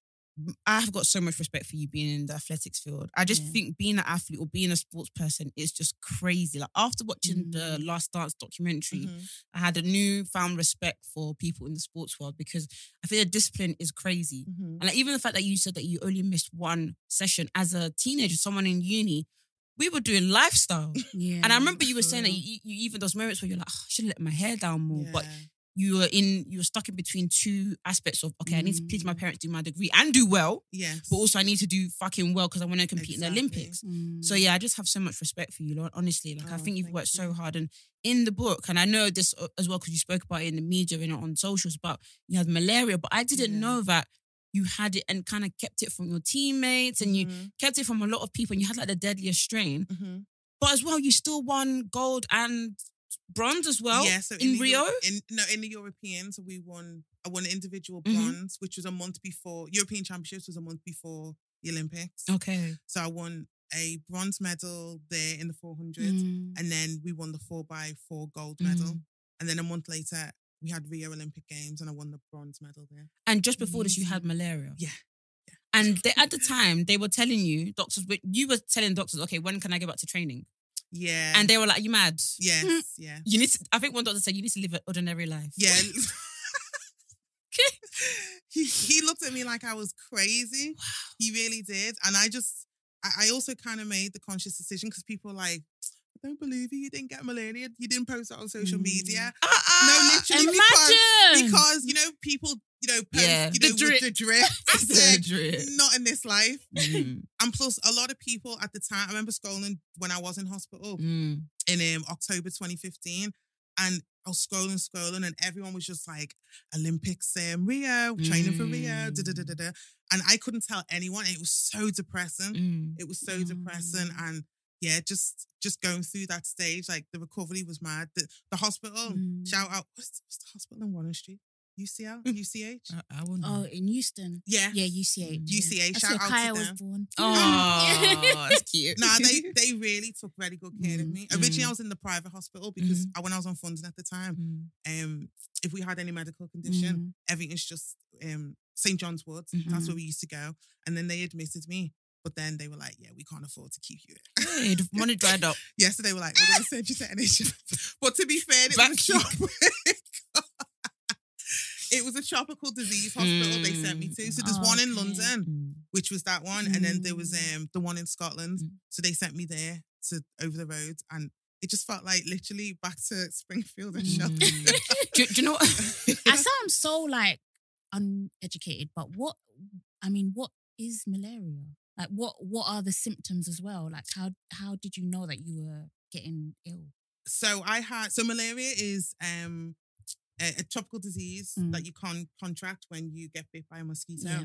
I have got so much respect for you being in the athletics field. I just Yeah. think being an athlete or being a sports person is just crazy. Like after watching the Mm. Last Dance documentary, mhm. I had a newfound respect for people in the sports world because I think the discipline is crazy. Mhm. And like, even the fact that you said that you only missed one session as a teenager, someone in uni, we were doing lifestyle. yeah. And I remember you were saying that you, you even those moments where you're like, oh, I should let my hair down more. But you were in, you were stuck in between two aspects of, okay, I need to please my Mm. parents, do my degree and do well, yes, but also I need to do fucking well because I want to compete in the Olympics. Mm. So yeah, I just have so much respect for you, Lord. Honestly, like I Oh, think you've worked so hard, and in the book, and I know this uh, as well because you spoke about it in the media and on socials about you had malaria, but I didn't Yeah. know that you had it and kind of kept it from your teammates, and you Mhm. kept it from a lot of people, and you had like the deadliest strain. Mhm. But as well, you still won gold and bronze as well. yeah, so in, the Rio. In no in the Europeans, we won. I won individual Mhm. bronze, which was a month before European Championships was a month before the Olympics. Okay. So I won a bronze medal there in the 400, Mm. and then we won the four by four gold medal. Mm. And then a month later, we had Rio Olympic Games, and I won the bronze medal there. And just before this, you had malaria. Yeah. yeah. And they, at the <laughs> time, they were telling you, doctors, but you were telling doctors, okay, when can I get back to training? Yeah, And they were like, you mad? yes, <laughs> yeah, You need to, I think one doctor said, you need to live an ordinary life. yeah. <laughs> he he looked at me like I was crazy. He really did, and I just I, I also kind of made the conscious decision because people like. Don't believe you. You didn't get malaria. You didn't post it on social Mm. media. Uh-uh. No, literally because because you know people you know post Yeah. you The drip. the drip. <laughs> I said, drip. not in this life. Mm, <clears throat> And plus, a lot of people at the time. I remember scrolling when I was in hospital mm, in um, October 2015. and I was scrolling, scrolling, and everyone was just like Olympics, um, Rio, training for Rio, da da da da da. And I couldn't tell anyone. It was so depressing. Mm. It was so depressing, Mm. and yeah, just just going through that stage, like the recovery was mad. The, the hospital, Mm. shout out, what's, what's the hospital in Warren Street? UCL, UCH. I, I wouldn't. Oh, in Euston. yeah, Yeah, UCH. Mm. yeah. UCH. That's Shout where out Kaya to was born. <laughs> Oh, that's cute. Nah, they <laughs> they really took very good care of Mm, me. Originally, mm. I was in the private hospital because Mm-hmm. I, when I was on funding at the time, Mm. um, if we had any medical condition, Mm. everything's just um St John's Wood. Mhm. That's where we used to go, and then they admitted me. But then they were like, "Yeah, we can't afford to keep you." here." <laughs> Hey, money dried up. Yes, so they were like, "We're going to send you to NHS." <laughs> but to be fair, it was a Back tropical. <laughs> it was a tropical disease hospital they sent me to. So there's one in Okay. London, Mm. which was that one, and then there was Mm. um the one in Scotland. Mm. So they sent me there to over the road, and it just felt like literally back to Springfield and. Mm. do, do you know what? I sound so like uneducated, but what I mean, what is malaria? Like what what are the symptoms as well? Like how how did you know that you were getting ill? so I had so malaria is um a, a tropical disease Mm. that you can contract when you get bit by a mosquito, Yeah.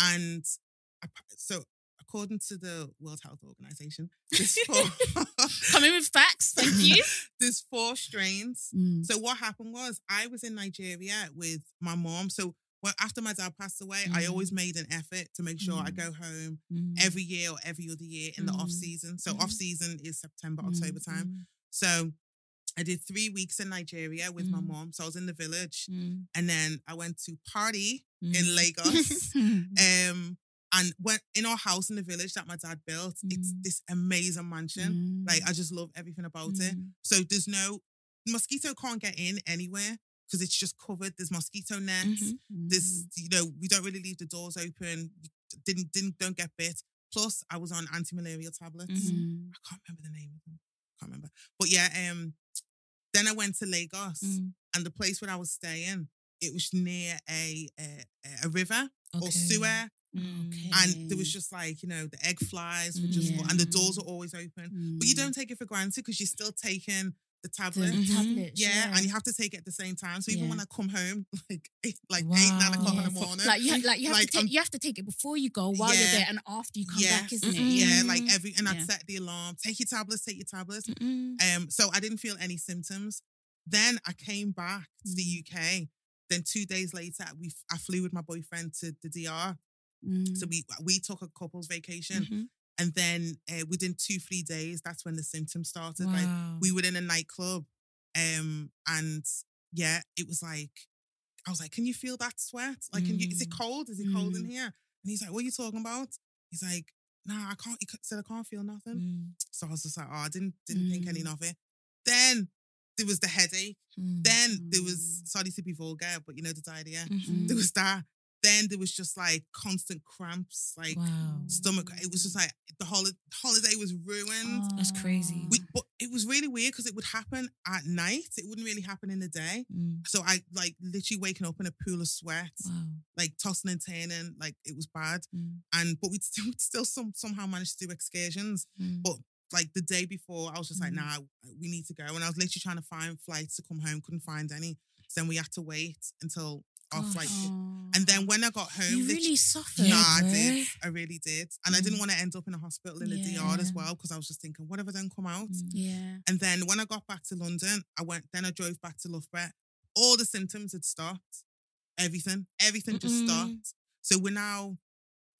and so according to the World Health Organization, there's <laughs> four, Coming with facts, <laughs> thank you. there's four strains. Mm. So what happened was I was in Nigeria with my mom. So well, after my dad passed away, I Mm. always made an effort to make sure I Mm. go home Mm. every year or every other year in the Mm. off season. So off season is September, October time. Mm. So I did three weeks in Nigeria with my Mm. mom. So I was in the village, Mm. and then I went to party Mm. in Lagos. <laughs> Mm. um, and went in our house in the village that my dad built. It's Mm. this amazing mansion. Like I just love everything about it. Mm. So there's no mosquito can't get in anywhere because it's just covered. There's mosquito nets. Mhm. This, you know, we don't really leave the doors open. Didn't didn't don't get bit. Plus, I was on anti-malarial tablets. Mm. I can't remember the name of them. Can't remember. But yeah, um, then I went to Lagos, Mm. and the place where I was staying, it was near a a, a river or sewer, Mm. Okay. and there was just like you know the egg flies were just, Yeah. and the doors were always open. But you Mm. don't take it for granted because you're still taking the the tablet. Mhm. tablets. Yeah, and you have to take it at the same time. So even Yeah. when I come home, <laughs> like eight, like eight, nine o'clock in the morning, Like you, like you have Like, to I'm- take, you have to take it before you go, while you're there, and after you come Yeah. back, isn't it? yeah, like every and I'd set the alarm. Take your tablets. Take your tablets. Mm-mm. Um, so I didn't feel any symptoms. Then I came back to the Mm. UK. Then two days later, we I flew with my boyfriend to the DR. Mm. So we we took a couple's vacation, Mhm. And then uh, within two three days, that's when the symptoms started. Like we were in a nightclub, um, and yeah, it was like I was like, "Can you feel that sweat? Like, can you? Is it Mm. cold? Is it cold in Mm. here?" And he's like, "What are you talking about?" He's like, "Nah, I can't." He said, "I can't feel nothing." Mm. So I was just like, "Oh, I didn't didn't think any Mm. of it." Then there was the headache. Mm. Then there was Mm. sorry to be vulgar, but you know the diarrhea. Mhm. There was that. Then there was just like constant cramps, like Wow. stomach. It was just like the hol- holiday was ruined. That's crazy. We, but it was really weird because it would happen at night. It wouldn't really happen in the day. Mm. So I like literally waking up in a pool of sweat, Wow. like tossing and turning, like it was bad. Mm. And but we'd still, <laughs> we'd still some somehow managed to do excursions. Mm. But like the day before, I was just like, Mm. nah, we need to go. And I was literally trying to find flights to come home, couldn't find any. So then we had to wait until our Gosh. flight. Oh. And then when I got home, you really suffered. Nah, I did. I really did. And I didn't Mm. want to end up in a hospital in the DR as well because I was just thinking, what if I don't come out? Mm. Yeah. And then when I got back to London, I went, then I drove back to Loughborough. All the symptoms had stopped. Everything, everything just Mm-mm. stopped. So we're now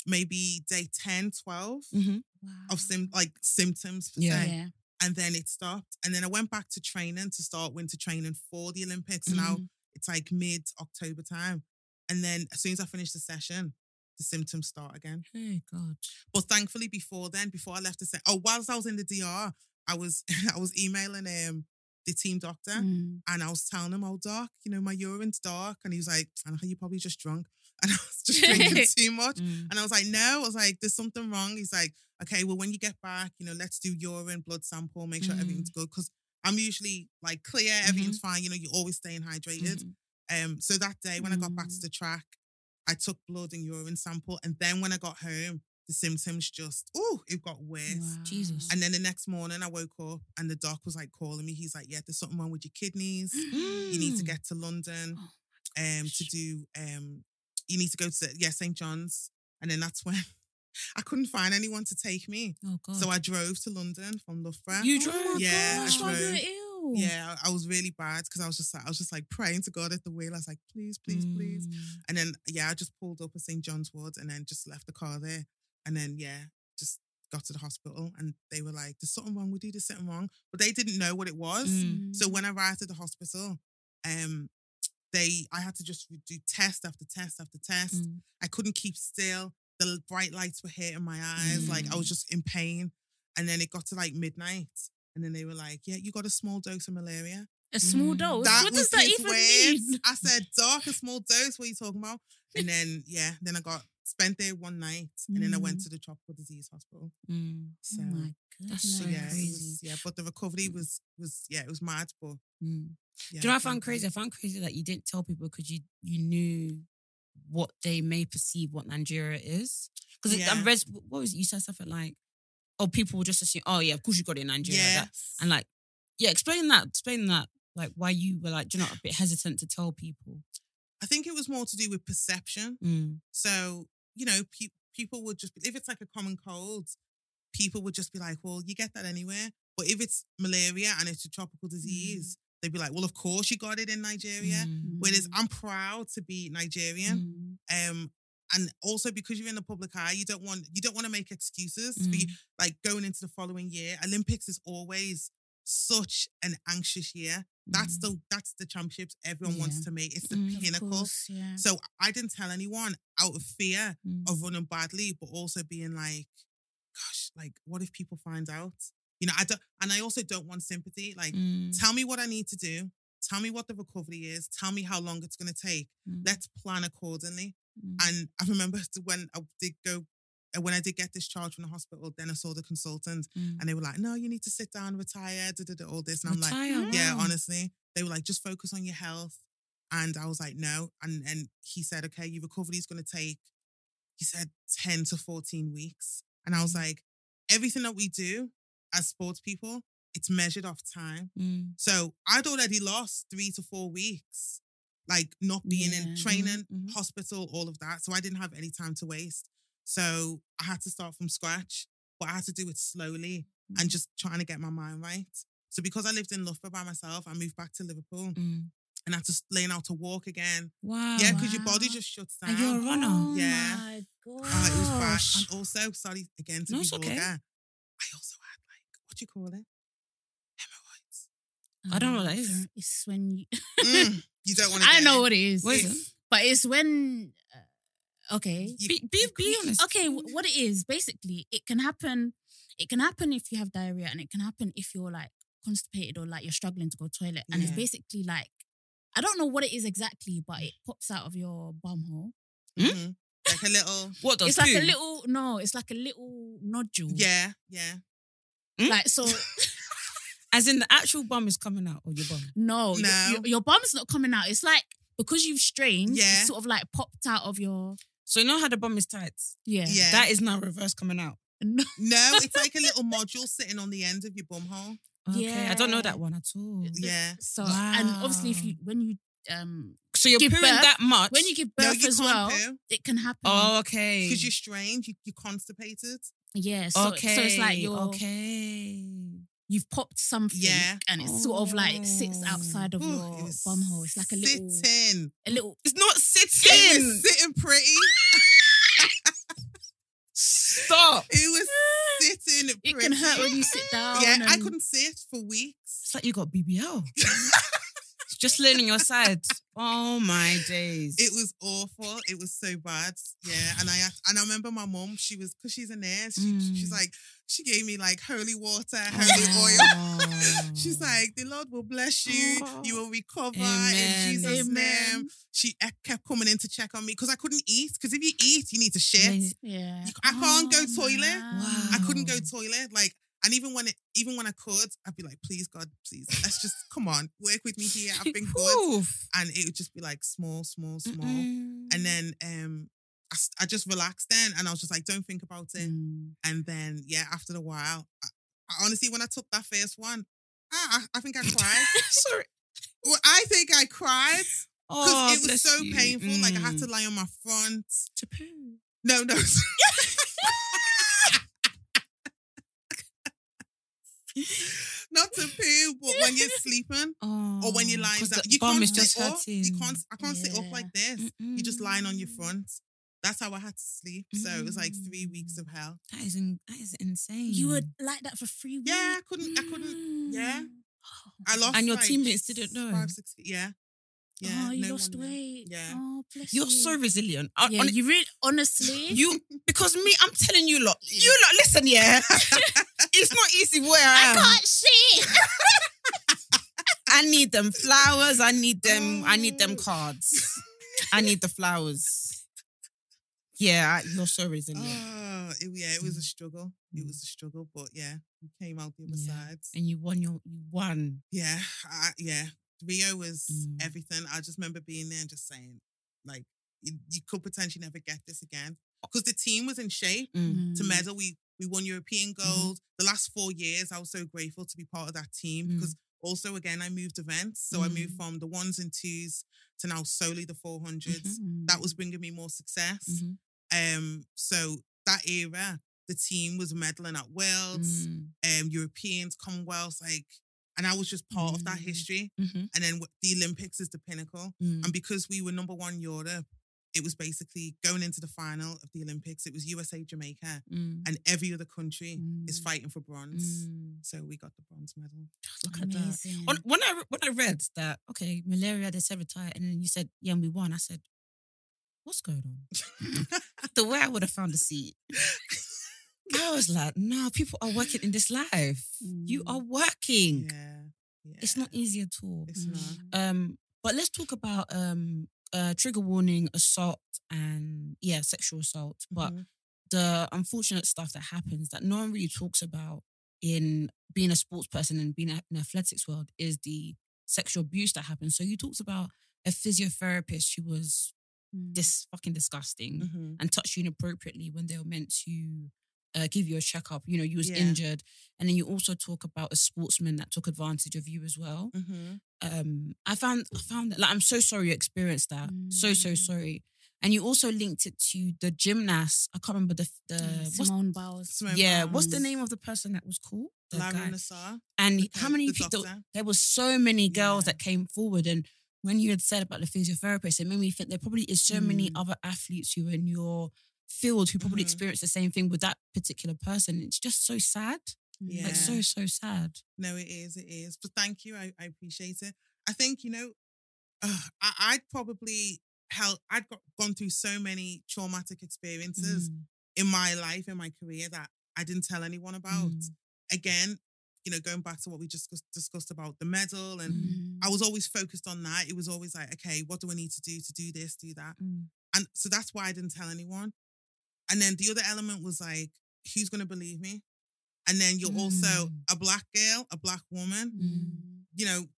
maybe day 10, 12 Mhm. Wow. of sim- like symptoms. per Yeah. yeah. And then it stopped. And then I went back to training to start winter training for the Olympics. And now. It's like mid October time. And then as soon as I finish the session, the symptoms start again. Hey God. But thankfully, before then, before I left the set, oh, whilst I was in the DR, I was <laughs> I was emailing um the team doctor Mm. and I was telling him, "Oh, doc, you know my urine's dark," and he was like, "I know you're probably just drunk," <laughs> and I was just drinking <laughs> too much. Mm. And I was like, "No," I was like, "There's something wrong." He's like, "Okay, well, when you get back, you know, let's do urine, blood sample, make sure Mm. everything's good." Because I'm usually like clear, everything's fine. You know, you're always staying hydrated. Mhm. Um, so that day when I got back to Mm. the track, I took blood and urine sample, and then when I got home, the symptoms just, oh, it got worse. Jesus. And then the next morning, I woke up and the doc was like calling me. He's like, "Yeah, there's something wrong with your kidneys. You need to <gasps> get to London Oh um to do um you need to go to yeah St John's." And then that's <laughs> when I couldn't find anyone to take me, Oh God. so I drove to London from Loughborough. you Oh drove. my Yeah, I gosh, why drove. ill. yeah, I I was really bad because I was just like I was just like praying to God at the wheel. I was like, "Please, please, please." Mm. And then yeah, I just pulled up at St John's Wood and then just left the car there. And then yeah, just got to the hospital and they were like, "There's something wrong with you. There's something wrong," but they didn't know what it was. Mm. So when I arrived at the hospital, um, they I had to just do test after test after test. Mm. I couldn't keep still. The bright lights were hitting my eyes. Like I was Mm. just in pain. And then it got to like midnight. And then they were like, Yeah, you got a small dose of malaria. A small Mm. dose. That what does that even mean? I said, Doc, a small <laughs> dose. What are you talking about? And then, yeah, then I got spent there one night. And then I went Mm. to the tropical disease hospital. Mm. So, oh my goodness. That's so yeah, was, yeah, but the recovery was, was, yeah, it was mad, but Mm. yeah. Do you know what I found crazy? I found crazy that you didn't tell people because you you knew what they may perceive what Nigeria is. Because Yeah. I read what was it? You said something like, "Oh, people will just assume, oh yeah, of course you got it in Nigeria." Yes. and like, yeah, explain that. Explain that. Like why you were like, do you know, a bit hesitant to tell people. I think it was more to do with perception. Mm. So, you know, pe- people would just, if it's like a common cold, people would just be like, well, you get that anywhere. But if it's malaria and it's a tropical disease, they'd be like, well, of course you got it in Nigeria. Mm. Whereas I'm proud to be Nigerian. Mm. Um, and also because you're in the public eye, you don't want you don't want to make excuses for you, Mm. like going into the following year. Olympics is always such an anxious year. That's Mm. the that's the championships everyone wants to make. It's the Mm. Pinnacle. course, yeah. So I didn't tell anyone out of fear Mm. of running badly, but also being like, gosh, like, what if people find out? You know, I don't, and I also don't want sympathy. Like, Mm. tell me what I need to do. Tell me what the recovery is. Tell me how long it's going to take. Mm. Let's plan accordingly. Mm. And I remember <laughs> when I did go, uh, when I did get discharged from the hospital, then I saw the consultant Mm. and they were like, no, you need to sit down, retire, da, da, da, all this. And I'm like, yeah, honestly, they were like, just focus on your health. And I was like, no. And and he said, okay, your recovery is going to take, he said, 10 to 14 weeks. And I was Mm. like, everything that we do as sports people, it's measured off time. Mm. So I'd already lost three to four weeks, like not being Yeah. in training, mhm. hospital, all of that. So I didn't have any time to waste. So I had to start from scratch, but I had to do it slowly and Mm. just trying to get my mind right. So because I lived in Loughborough by myself, I moved back to Liverpool Mm. and I had to learn how to walk again. Wow. yeah, because your body just shuts down. And you're a runner. Oh Yeah. my gosh. Oh, it was bad. And also, sorry again to No, be it's okay. vulgar, I also what do you call it? Hemorrhoids. I don't know what Um, that is. It's when you. Mm, <laughs> you don't want to I know what it is. What is? But it's when. Uh, okay. You- Be, be, be honest. Okay, what it is basically, it can happen. It can happen if you have diarrhea, and it can happen if you're like constipated or like you're struggling to go toilet. And it's basically like I don't know what it is exactly, but it pops out of your bum hole. Mhm. Like a little, What does it's like a little no, it's like a little nodule. yeah, yeah. Hmm? Like so, <laughs> As in the actual bum is coming out of your bum. no, your- No. Your, your bum's not coming out. It's like because you've strained, Yeah. it's sort of like popped out of your So you know how the bum is tight? yeah. Yeah. That is now reverse coming out. No. No, <laughs> it's like a little module sitting on the end of your bum hole. Okay. I don't know that one at all. Yeah. So and obviously if you when you um So you're Give pooing birth- that much? when you give No, birth you as well, poo it can happen. Oh, okay. because you're strained, you, you're constipated. Yeah. So, okay. so it's like you're okay. you've popped something Yeah. and it sort of like sits Oh. outside of Ooh, your it bum hole. It's like a little sitting. a little It's not sitting. was sitting pretty. Stop. <laughs> It was <laughs> sitting it can hurt when you sit down. Yeah, I couldn't sit for weeks. It's like you got BBL. <laughs> Just learning your side. Oh my days. It was awful. It was so bad. Yeah, and I <sighs> and I remember my mom. She was because she's a nurse. She, She's Mm. like she gave me like holy water, Oh. holy oil. <laughs> She's like, the Lord will bless you. Oh. You will recover Amen. in Jesus' name. Amen. She e- kept coming in to check on me because I couldn't eat. Because if you eat, you need to shit. Yeah. You- I can't go Oh, toilet. Wow. I couldn't go toilet. Like, and even when it, even when I could, I'd be like, please God, please, let's just come on, work with me here. <laughs> I've been good. And it would just be like small, small, small. Mm-mm. And then um I, I just relaxed then, and I was just like, don't think about it. Mm. And then yeah, after a while, I, I honestly, when I took that first one, I, I, I think I cried. <laughs> Sorry. well, I think I cried because Oh, it was so you. painful. Like I had Mm. to lie on my front. to poo. No, no. <laughs> <laughs> Not to poo, but when you're sleeping Oh, or when you're lying down, you can't is sit just up. You can't. I can't sit up like this. You're just lying on your front. That's how I had to sleep. So it was like three weeks of hell. That is in, that is insane. You were like that for three weeks. Yeah, I couldn't. I couldn't. Yeah, Mm. I lost. And your like, teammates didn't know? Five, six. Yeah, yeah. oh, you no lost weight. Yeah. Oh, bless You're you. so resilient. I- Yeah, you really, honestly. you because me, I'm telling you lot. You lot, listen, yeah. <laughs> <laughs> it's not easy where I am. can't see. <laughs> I need them flowers. I need them. I need them Oh. cards. I need the flowers. Yeah, I- you're so resilient. Oh, it, yeah, it was a struggle. It Mm. was a struggle, but yeah, we came out the other Yeah. side. and you won your you won. Yeah, I, yeah. Rio was Mm. everything. I just remember being there and just saying, like, you, you could potentially never get this again because the team was in shape Mm. to medal. We we won European gold. The last four years, I was so grateful to be part of that team Mm. because also again I moved events, so I moved Mm. from the ones and twos to now solely the 400s. Mhm. That was bringing me more success. Mhm. Um, so that era, the team was medaling at Worlds, Mm. um, Europeans, Commonwealths, like, and I was just part of that Mm. history. Mhm. And then the Olympics is the pinnacle. Mm. And because we were number one Europe, it was basically going into the final of the Olympics. It was USA, Jamaica, Mm. and every other country is Mm. fighting for bronze. Mm. So we got the bronze medal. Look at that. When, when I when I read that, okay, malaria they said retire, and then you said, yeah, and we won. I said, what's going on? <laughs> <laughs> the way I would have found a seat. I was like, no, people are working in this life. You Mm. are working. yeah, yeah. It's not easy at all. It's not. Mm. Um, but let's talk about um uh trigger warning, assault, and yeah, sexual assault. But Mhm. the unfortunate stuff that happens that no one really talks about in being a sports person and being in the athletics world is the sexual abuse that happens. So you talked about a physiotherapist who was Mm. this fucking disgusting Mhm. and touched you inappropriately when they were meant to uh, give you a checkup. You know, you was Yeah. injured, and then you also talk about a sportsman that took advantage of you as well. Mhm. Um, I found I found that like I'm so sorry you experienced that. So so Mm. sorry. And you also linked it to the gymnast. I can't remember the the Yeah, what's, Simone Biles. Simone yeah. What's the name of the person that was called? The Larry guy. Nassar. And the how many the people? doctor. There was so many girls Yeah. that came forward, and when you had said about the physiotherapist, it made me think there probably is so many Mm. other athletes who are in your field who probably Mhm. experienced the same thing with that particular person. It's just so sad. Yeah. Like so so sad. No, it is. It is. But thank you. I, I appreciate it. I think you know, uh, <sighs> I, I'd probably held. I'd got, gone through so many traumatic experiences Mm, in my life, in my career that I didn't tell anyone about. Mm. Again, you know, going back to what we just discussed, about the medal, and Mm. I was always focused on that. It was always like, okay, what do I need to do to do this, do that, mm, and so that's why I didn't tell anyone. And then the other element was like, who's going to believe me? And then you're also Mm. a black girl, a black woman Mm. you know,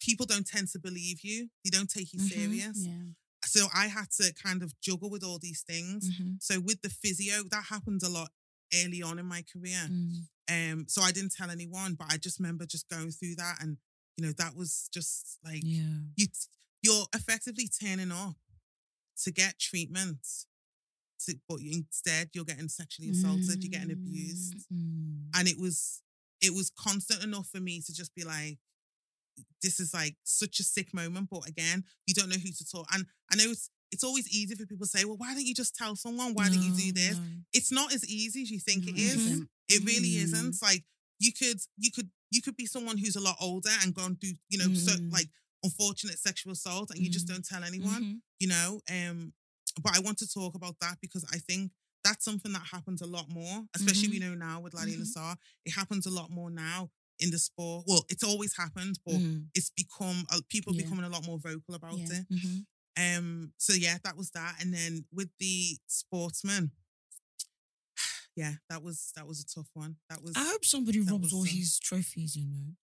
people don't tend to believe you. They don't take you Mhm, serious. Yeah. So I had to kind of juggle with all these things. mhm, So with the physio, that happened a lot early on in my career. mm. Um, so I didn't tell anyone, but I just remember just going through that, and you know, that was just like Yeah. you. You're effectively turning up to get treatment, to, but instead you're getting sexually assaulted, you're getting abused Mm. and it was it was constant enough for me to just be like this is like such a sick moment but again you don't know who to talk and i know it's it's always easy for people to say well why don't you just tell someone why don't you do this no. it's not as easy as you think it No, is isn't. it really Mm. isn't like you could you could you could be someone who's a lot older and gone through you know so Mm. like unfortunate sexual assault and you just Mm. don't tell anyone Mhm. you know um but i want to talk about that because i think that's something that happens a lot more especially we know now with Larry. Nassar it happens a lot more now in the sport well it's always happened but Mm. it's become uh, people Yeah. becoming a lot more vocal about Yeah. it Mhm. um so yeah that was that and then with the sportsman <sighs> yeah that was that was a tough one that was I hope somebody robs all some- his trophies. You know,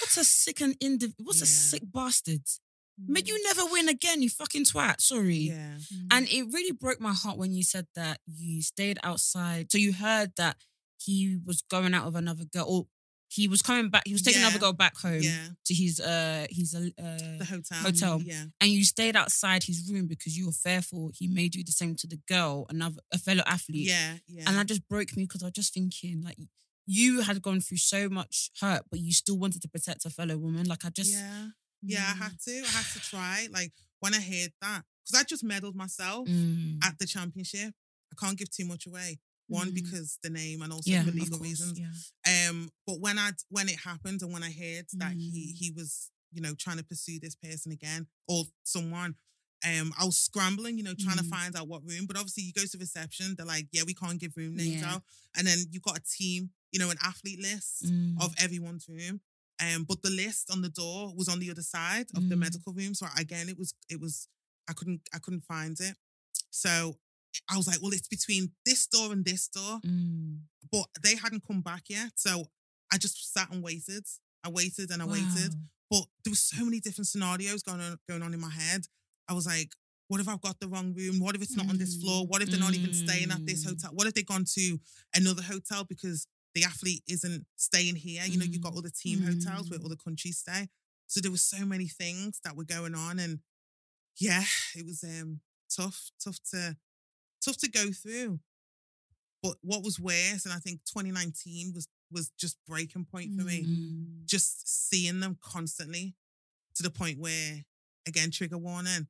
what's a sick and indiv- What's a sick bastard? But you never win again, you fucking twat. Sorry. Yeah. Mm. And it really broke my heart when you said that you stayed outside. So you heard that he was going out with another girl, or he was coming back. He was taking Yeah. another girl back home Yeah. to his uh his uh, The hotel. Hotel. Yeah. and you stayed outside his room because you were fearful he may do the same to the girl, another a fellow athlete. Yeah. Yeah. And that just broke me because I was just thinking like you had gone through so much hurt, but you still wanted to protect a fellow woman. Like I just yeah. Yeah. I Mm. had to. I had to try. Like when I heard that, because I just medaled myself Mm. at the championship. I can't give too much away. One Mm. because the name and also yeah, for legal course, reasons. Yeah. Um, but when I when it happened and when I heard that he Mm. he was you know trying to pursue this person again or someone, um, I was scrambling, you know, trying to Mm. find out what room. But obviously, you go to reception, they're like, yeah, we can't give room names Yeah. out, and then you got a team, you know, an athlete list Mm. of everyone's room. Um, but the list on the door was on the other side of the Mm. medical room. So again, it was it was I couldn't I couldn't find it. So I was like, well, it's between this door and this door Mm. but they hadn't come back yet. So I just sat and waited. I waited and I waited. But there was so many different scenarios going on going on in my head. I was like, what if I've got the wrong room? What if it's not on this floor? What if they're not even staying at this Mm. hotel? What if they've gone to another hotel because the athlete isn't staying here? You know, you've got the team hotels where all the countries stay. So there were so many things that were going on. And yeah, it was um tough, tough to tough to go through. But what was worse, and I think 2019 was was just breaking point for me. Mm. Just seeing them constantly to the point where, again, trigger warning.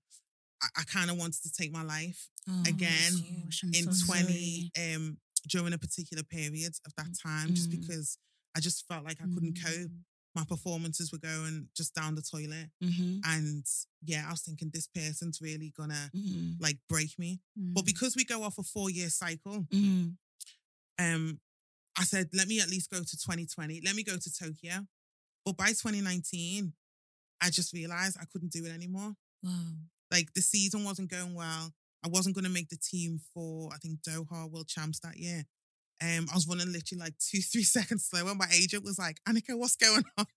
I, I kind of wanted to take my life Oh, again Gosh, in so 20 um during a particular period of that time, just Mm. because I just felt like I couldn't Mm. cope. My performances were going just down the toilet, Mhm. and yeah, I was thinking this person's really gonna Mhm. like break me. But Mm. because we go off a four year cycle, Mhm. um, I said, let me at least go to 2020. Let me go to Tokyo. But by 2019, I just realized I couldn't do it anymore. Wow. Like the season wasn't going well. I wasn't going to make the team for, I think, Doha World Champs that year. Um, I was running literally like two, <laughs> three seconds slower. My agent was like, Anyika, what's going on? <laughs>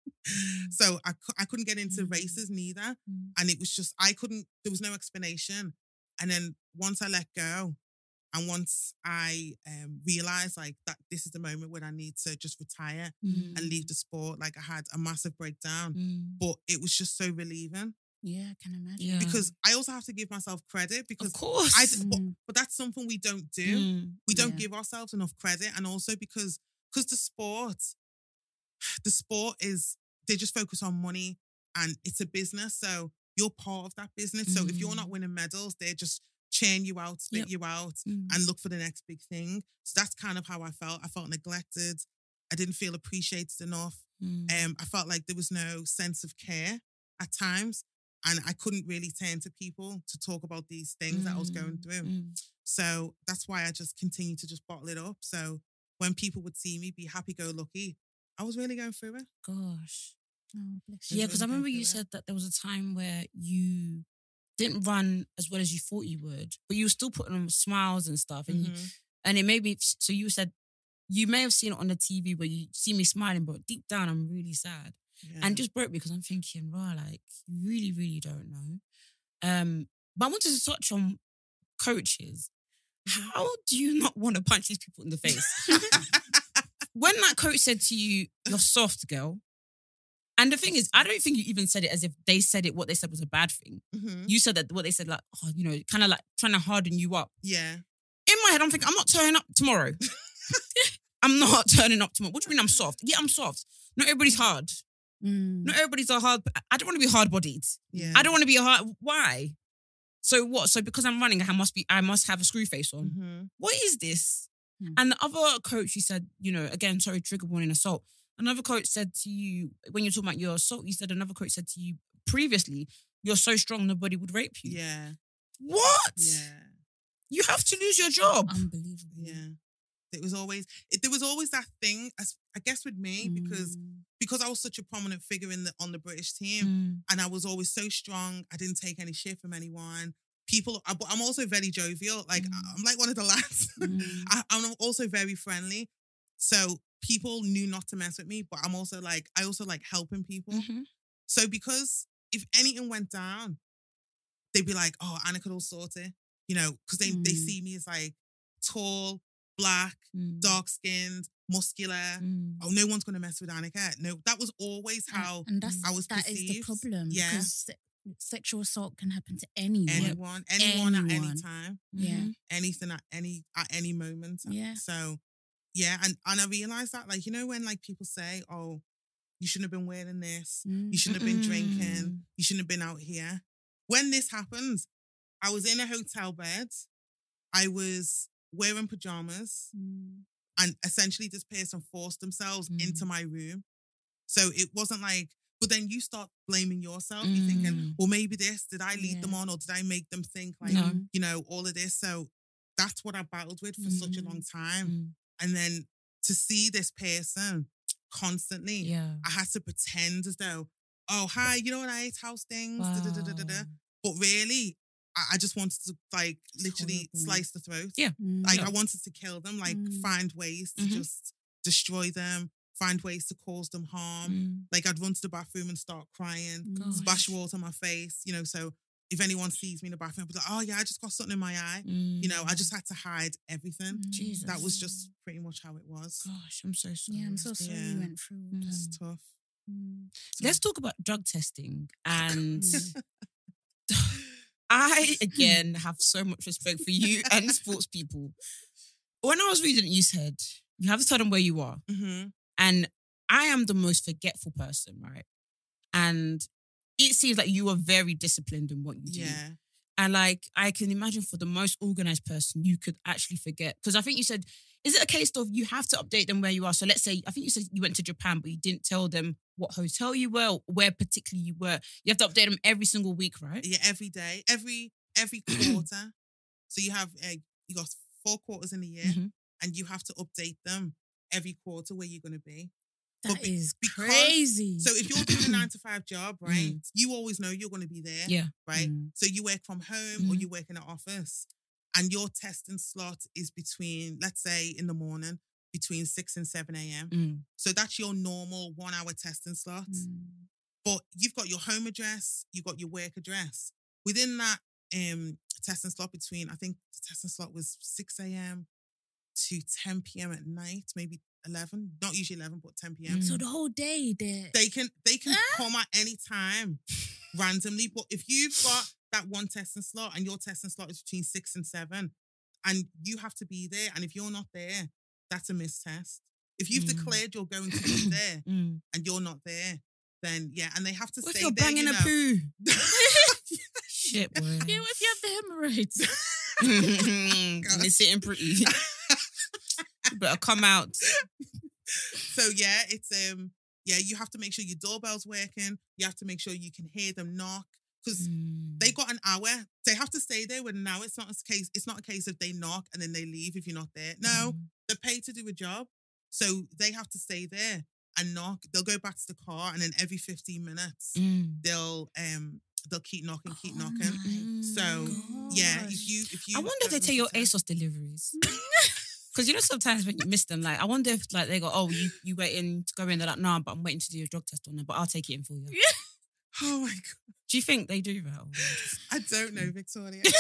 So I, cou- I couldn't get into Mm. races neither. Mm. And it was just, I couldn't, there was no explanation. And then once I let go, and once I um, realized like that this is the moment when I need to just retire Mm. and leave the sport, like I had a massive breakdown. Mm. But it was just so relieving Yeah, I can imagine. Yeah. because I also have to give myself credit because of course. I, d- but, Mm. but that's something we don't do. Mm. We don't Yeah. give ourselves enough credit, and also because because the sport, <sighs> the sport is they just focus on money and it's a business, so you're part of that business. So if you're not Mm. winning medals, they just churn you out, spit Yep. you out, Mm. and look for the next big thing. So that's kind of how I felt. I felt neglected. I didn't feel appreciated enough. Mm. Um, I felt like there was no sense of care at times, and I couldn't really turn to people to talk about these things that I was going Mm. through. Mm. So that's why I just continued to just bottle it up. So when people would see me be happy go lucky, I was really going through it. Gosh. Oh, bless It Yeah, was because I remember you it. said that there was a time where you didn't run as well as you thought you would, but you were still putting on smiles and stuff. And you, Mhm. and it made me so you said you may have seen it on the TV where you see me smiling, but deep down I'm really sad. Yeah. And just broke me because I'm thinking, wow, like you really, really don't know. Um, but I wanted to touch on coaches. How do you <laughs> not want to punch these people in the face? <laughs> when that coach said to you, "You're soft, girl," and the thing is, I don't think you even said it as if they said it. What they said was a bad thing. Mhm. You said that what they said, like, oh, you know, kind of like trying to harden you up. yeah. In my head, I'm thinking, I'm not turning up tomorrow. <laughs> I'm not turning up tomorrow. What do you mean I'm soft? Yeah, I'm soft. Not everybody's hard. Mm. Not everybody's a hard. I don't want to be hard bodied. Yeah. I don't want to be a hard. Why? So what? So because I'm running, I must be. I must have a screw face on. Mhm. What is this? Hmm. And the other coach, he said, you know, again, sorry, trigger warning, assault. Another coach said to you when you're talking about your assault, you said another coach said to you previously, "You're so strong, nobody would rape you." Yeah. What? Yeah. You have to lose your job. Unbelievable. Yeah. It was always it, there was always that thing, as- I guess, with me because Mm. because I was such a prominent figure in the on the British team, Mm. and I was always so strong. I didn't take any shit from anyone. People, I, but I'm also very jovial. Like Mm. I'm like one of the <laughs> lads. Mm. I, I'm also very friendly. So people knew not to mess with me, but I'm also like I also like helping people. Mhm. So because if anything went down, they'd be like, "Oh, Anna could all sort it," you know, because they they Mm. see me as like tall, black, Mm. dark skinned, muscular. Mm. Oh, no one's gonna mess with Anyika. No, that was always how and that's I was perceived. that is the problem. Yeah. because se- sexual assault can happen to anyone. anyone, anyone, at any time, Yeah. Mhm. anything at any at any moment. Yeah. So, yeah, and and I realized that, like, you know, when like people say, "Oh, you shouldn't have been wearing this," Mm. You shouldn't have been drinking. You shouldn't have been out here. When this happened, I was in a hotel bed. I was wearing pajamas, Mm. and essentially, this person forced themselves Mm. into my room. So it wasn't like, but then you start blaming yourself. You're thinking, Mm. well, maybe this, did I lead them on or did I make them think like, No. you know, all of this? So that's what I battled with for such a long time. Mm. And then to see this person constantly, Yeah. I had to pretend as though, oh, hi, you know what I ate house things, da, da, da. Wow. But really, I, I just wanted to like literally horrible. slice the throat. Yeah. Mm. Like Yeah. I wanted to kill them, like Mm. find ways to Mhm. just destroy them, find ways to cause them harm. Mm. Like I'd run to the bathroom and start crying, Mm. Gosh. splash water on my face, you know. So if anyone sees me in the bathroom, I'd be like, oh yeah, I just got something in my eye. You know, I just had to hide everything. Mm. Jesus. That was just pretty much how it was. Gosh, I'm so sorry. Yeah, I'm so sorry Yeah. you went through all It's tough. Mm. Let's talk about drug testing. <laughs> And Mm. <laughs> I, <laughs> again, have so much respect for you and <laughs> sports people. When I was reading you said you have to tell them where you are. hmm And I am the most forgetful person, right? And it seems like you are very disciplined in what you do. Yeah. And like, I can imagine for the most organized person, you could actually forget. Because I think you said, is it a case of you have to update them where you are? So let's say, I think you said you went to Japan, but you didn't tell them what hotel you were, where particularly you were. You have to update them every single week, right? Yeah, every day, every every <clears throat> quarter. So you have uh, you got four quarters in a year, Mhm. and you have to update them every quarter where you're going to be. That be- is because- crazy. So if you're doing a nine to five job, <clears throat> right, you always know you're going to be there, Yeah. right? Mm. So you work from home or Mhm. you work in an office, and your testing slot is between, let's say, in the morning between six and seven a.m. Mm. So that's your normal one hour testing slot. Mm. but you've got your home address, you've got your work address. Within that um testing slot between, I think the testing slot was 6 a.m. to 10 p.m. at night, maybe 11, not usually 11, but 10 p.m. So the whole day there. They can they can Ah. <laughs> come at any time randomly. But if you've got that one testing slot and your testing slot is between six and seven, and you have to be there, and if you're not there, that's a missed test. If you've Mm. declared you're going to be <coughs> there Mm. and you're not there, then yeah, and they have to What if stay you're there. banging you a poo? <laughs> Shit, boy. yeah, <laughs> if you have the hemorrhoids. <laughs> and it's sitting pretty. you better come out. so yeah, it's um yeah, you have to make sure your doorbell's working. You have to make sure you can hear them knock because Mm. they got an hour. They have to stay there with an hour. It's not a case. It's not a case of they knock and then they leave if you're not there. No, Mm. they're paid to do a job, so they have to stay there and knock. They'll go back to the car and then every 15 minutes Mm. they'll um they'll keep knocking, keep Oh knocking. So, Yeah, if you if you I wonder if they take your ASOS deliveries. <laughs> Because you know sometimes when you miss them, like I wonder if like they go, oh, you you waiting to go in. They're like, no, but I'm waiting to do your drug test on it, but I'll take it in for you. Oh my god, Do you think they do that? I don't know, <laughs> Victoria. <laughs>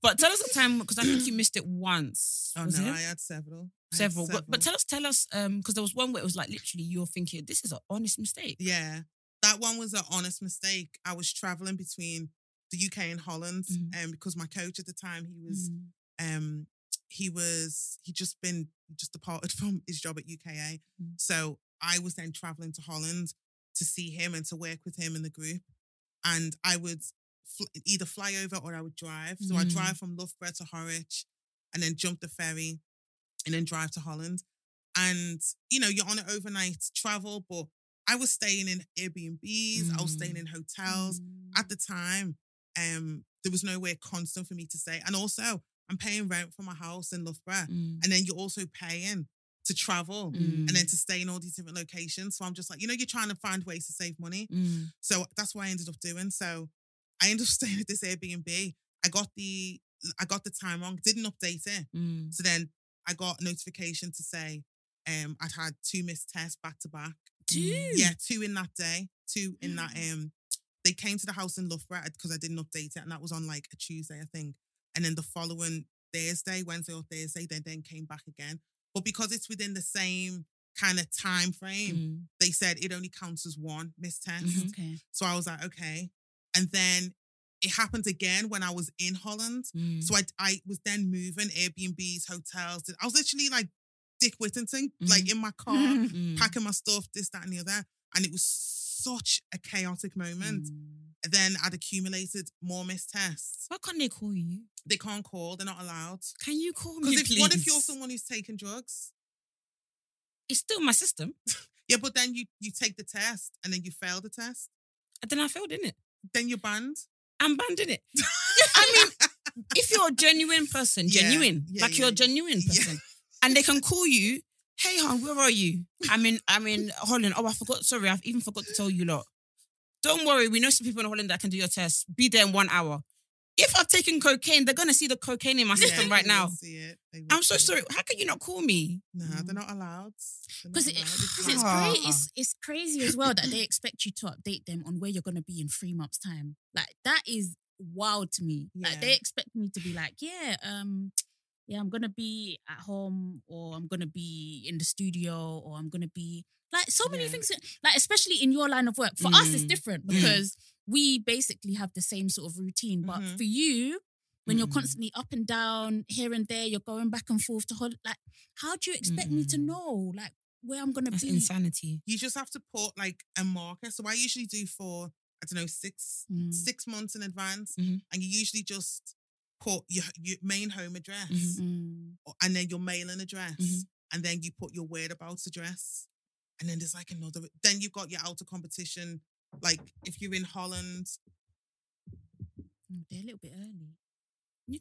But tell us a time because I think you <laughs> missed it once. oh was no, it? I had several. I had several. But but tell us, tell us, um, because there was one where it was like literally you're thinking this is an honest mistake. Yeah, that one was an honest mistake. I was traveling between the UK and Holland, and because my coach at the time he was Mm. um he was he just been just departed from his job at UKA, Mm. so I was then traveling to Holland to see him and to work with him in the group, and I would fl- either fly over or I would drive. So I Mm. drive from Loughborough to Harwich, and then jump the ferry, and then drive to Holland. And you know, you're on an overnight travel, but I was staying in Airbnbs, I was staying Mm. in hotels. Mm. At the time, um, there was nowhere constant for me to stay. And also, I'm paying rent for my house in Loughborough. Mm. And then you're also paying to travel Mm. and then to stay in all these different locations. So I'm just like, you know, you're trying to find ways to save money. Mm. So that's what I ended up doing. So I ended up <laughs> staying at this Airbnb. I got the I got the time wrong, didn't update it. Mm. So then I got notification to say um I'd had two missed tests back to back. two. Yeah, two in that day. Two in that Mm. um they came to the house in Loughborough because I didn't update it, and that was on like a Tuesday, I think. And then the following Thursday, Wednesday or Thursday, they then came back again. But because it's within the same kind of time frame, Mm. they said it only counts as one missed test. Mhm. Okay. So I was like, okay. And then it happened again when I was in Holland. Mm. So I I was then moving Airbnbs, hotels. I was literally like Dick Whittington, like in my <laughs> car, Mm. packing my stuff, this, that, and the other. And it was such a chaotic moment. Mm. Then I'd accumulated more missed tests. Why can't they call you? They can't call, they're not allowed. Can you call me, Because what if you're someone who's taking drugs? It's still my system. <laughs> Yeah, but then you you take the test and then you fail the test. And then I failed in it. Then you're banned. I'm banned in it. <laughs> I mean, if you're a genuine person, genuine, yeah, like yeah, you're a genuine person, and they can call you, hey, hon, where are you? I'm in, I'm in Holland. Oh, I forgot. Sorry, I've even forgot to tell you lot. Don't worry, we know some people in Holland that can do your test. Be there in one hour. If I've taken cocaine, they're gonna see the cocaine in my system Yeah, right now. See it. I'm so it. sorry. How can you not call me? No, Mm. they're not allowed. Because it, <sighs> it's Ah. great. It's <sighs> it's crazy as well that they expect you to update them on where you're gonna be in three months' time. Like that is wild to me. Like they expect me to be like, yeah, um, yeah, I'm gonna be at home, or I'm gonna be in the studio, or I'm gonna be like so many Yeah. things. Like especially in your line of work, for us it's Mm. different Mm. because we basically have the same sort of routine. But Mhm. for you. When you're Mm. constantly up and down, here and there, you're going back and forth to hold. Like, how do you expect me to Mm. know, like, where I'm gonna That's be? insanity. You just have to put like a marker. So I usually do for I don't know six Mm. six months in advance, Mhm. and you usually just put your, your main home address. Mm. or- and then your mailing address, and then you put your whereabouts address, and then there's like another. Then you've got your outer competition. Like if you're in Holland, Mm, They're a little bit early. Yeah.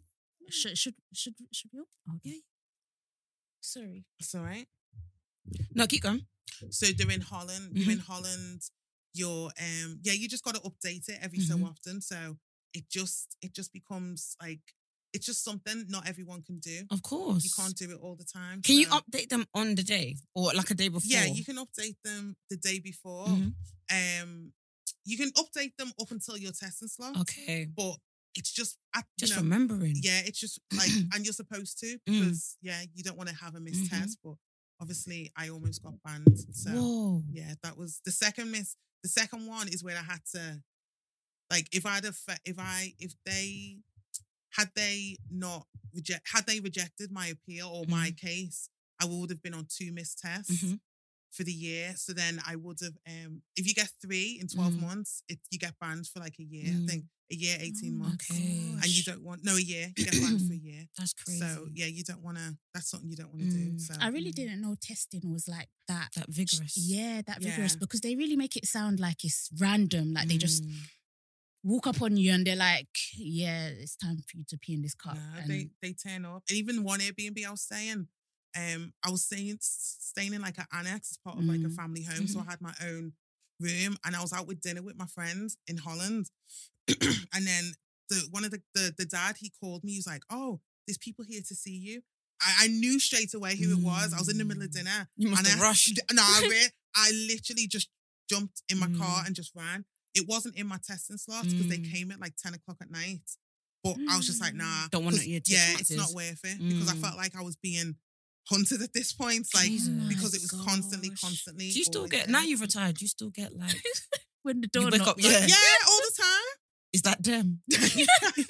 Should should should should we? Okay. Sorry. it's all right. No, keep going. So they're in Holland. You're in Holland. You're um yeah. You just got to update it every so Mhm. often. So it just it just becomes like it's just something not everyone can do. Of course. You can't do it all the time. Can you update them on the day or like a day before? Yeah, you can update them the day before. Mhm. Um, you can update them up until your testing slot. Okay. But it's just at, you Just know, remembering. yeah, it's just <clears throat> like, and you're supposed to Mm. because yeah, you don't want to have a missed Mhm. test. But obviously, I almost got banned. So Whoa. yeah, that was the second miss. The second one is where I had to, like, if I'd have, fe- if I, if they, had they not reject, had they rejected my appeal or my case, I would have been on two missed tests Mhm. for the year. So then I would have, um, if you get three in 12 Mm. months, it, you get banned for like a year. I Mm. think a year, 18 Oh months. And you don't want, no, a year, you get banned for a <clears throat> year. That's crazy. So yeah, you don't want to, that's something you don't want to do. Mm. So I really didn't know testing was like that. that vigorous. Yeah, that vigorous Yeah. because they really make it sound like it's random. Like they just Mm. Walk up on you and they're like, "Yeah, it's time for you to pee in this cup." And they they turn up. And even one Airbnb I was staying, um, I was staying staying in like an annex as part of like a Mm. family home. So I <laughs> had my own room and I was out with dinner with my friends in Holland. <clears throat> and then the one of the, the the dad, he called me, he was like, Oh, there's people here to see you. I, I knew straight away who it was. I was in the middle of Mm. dinner. You must and have I, rushed. No, I, <laughs> re- I literally just jumped in my car Mm. and just ran. It wasn't in my testing slots because they Mm. came at like 10 o'clock at night. But I was just like, Mm. nah. Don't wanna- yeah, take it's not worth it because I Mm. felt like I was being hunted at this point. Like, Jesus. Because it was my constantly, constantly. Do you still get there. now you've retired? Do you still get like <laughs> when the you door wake knocks, up? Yeah, Yeah, <laughs> all the time. Is that them? <laughs>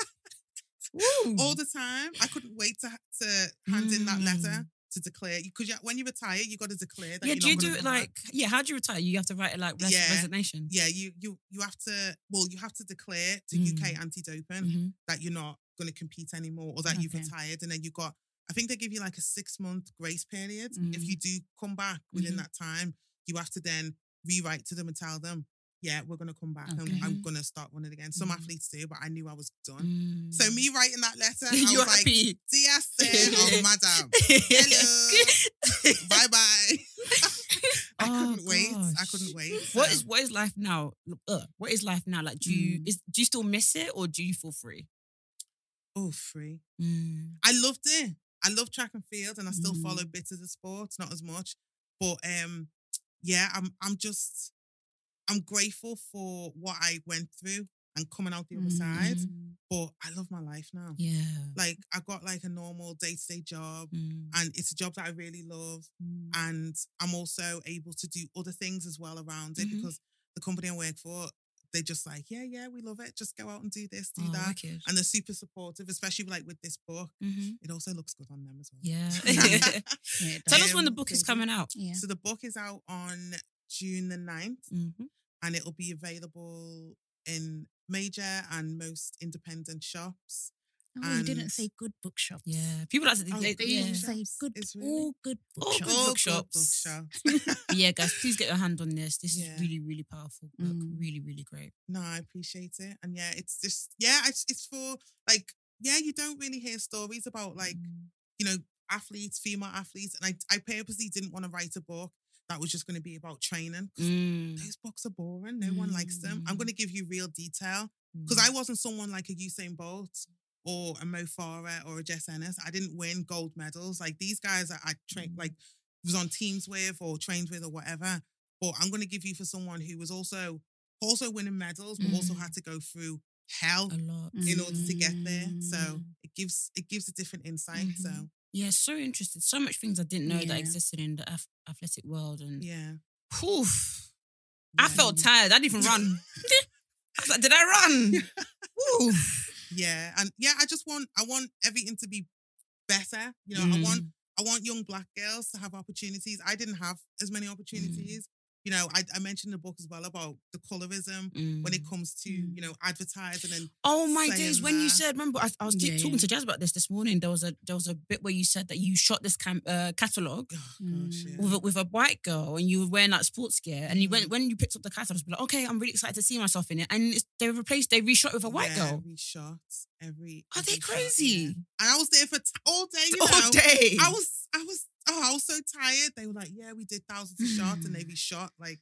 Woo. all the time. I couldn't wait to to hand in that letter Mm. To declare because when you retire, you got to declare that. yeah. you're Do you do it like yeah? How do you retire? You have to write it like res- Yeah. resignation. Yeah, you you you have to. Well, you have to declare to Mm. UK anti-doping Mhm. that you're not going to compete anymore or that you've retired, and then you got. I think they give you like a six month grace period. If Mm. you do come back within Mhm. that time, you have to then rewrite to them and tell them, yeah, we're going to come back Okay. and I'm going to start running again. Some Mm. athletes do, but I knew I was done. Mm. So me writing that letter, <laughs> I you're was like, happy. dear <laughs> sir, oh, madam, hello, <laughs> bye bye. I Oh, couldn't wait. I couldn't wait. What so- is what is life now? Uh, what is life now? Like, do you Mm. is do you still miss it or do you feel free? Oh, free. Mm. I loved it. I love track and field, and I still Mm. follow bits of the sport, not as much. But um, yeah, I'm I'm just I'm grateful for what I went through and coming out the other side. Mm. But I love my life now. Yeah. Like I got like a normal day to day job, Mm. and it's a job that I really love. Mm. And I'm also able to do other things as well around it Mhm. because the company I work for, they just like, yeah, yeah, we love it. Just go out and do this, do Oh, that. wicked. And they're super supportive, especially like with this book. Mhm. It also looks good on them as well. Yeah. <laughs> <laughs> Yeah, Tell does. us when the Um, book is coming out. yeah. So the book is out on June the 9th Mm-hmm. and it'll be available in major and most independent shops. Oh, you didn't say good bookshops. Yeah. People like to Oh, they, good yeah. Say good, is really- all good All bookshops. good All good bookshops. bookshops. <laughs> Yeah, guys, please get your hand on this. This Yeah. is really, really powerful book. Mm. Really, really great. no, I appreciate it. And yeah, it's just, yeah, it's, it's for like, yeah, you don't really hear stories about like, Mm. you know, athletes, female athletes. And I, I purposely didn't want to write a book that was just going to be about training. Mm. Those books are boring. No one likes them. I'm Mm. going to give you real detail because I wasn't someone like a Usain Bolt or a Mo Farah or a Jess Ennis. I didn't win gold medals. Like these guys that I trained, Mm. like was on teams with or trained with or whatever. But I'm going to give you for someone who was also also winning medals, but also Mm. had to go through hell a lot. in order to get there. So Mm. it gives it gives a different insight. So Mhm. Yeah, so interested. So much things I didn't know that existed in the ath- athletic world, and yeah, Oof. I felt tired. I didn't even run. <laughs> I was like, did I run? Oof. yeah, and yeah, I just want I want everything to be better. You know, I want Mm. I want young black girls to have opportunities. I didn't have as many opportunities. You know, I, I mentioned in the book as well about the colorism when it Mm. comes to, you know, advertising and Oh my days! When you said, remember, I, I was Yeah, talking yeah. to Jas about this this morning. There was a there was a bit where you said that you shot this cam- uh, catalog oh gosh, yeah. with a, with a white girl, and you were wearing that sports gear, and you Mm. went when you picked up the catalog, I was like, okay, I'm really excited to see myself in it, and it's, they replaced, they reshot it with a white girl. We shot every. Are they every shot, crazy? yeah. And I was there for t- all day. You <laughs> All know, day. I was, I was, oh, I was so tired. They were like, "Yeah, we did thousands of shots, and they reshot like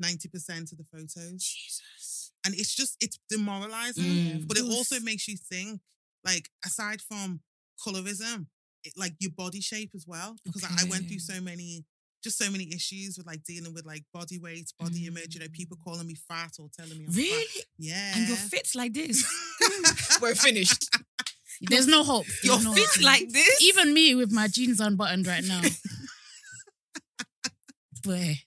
ninety percent of the photos." Jesus. And it's just, it's demoralizing. Mm. but it also makes you think like aside from colorism it, like your body shape as well because I, I went through so many just so many issues with like dealing with like body weight body image you know people mm. calling me fat or telling me I'm fat. Really? yeah And you're fit like this. <laughs> We're finished. <laughs> There's no hope. You're no fit hope. like this. Even me with my jeans unbuttoned right now. <laughs> Boy.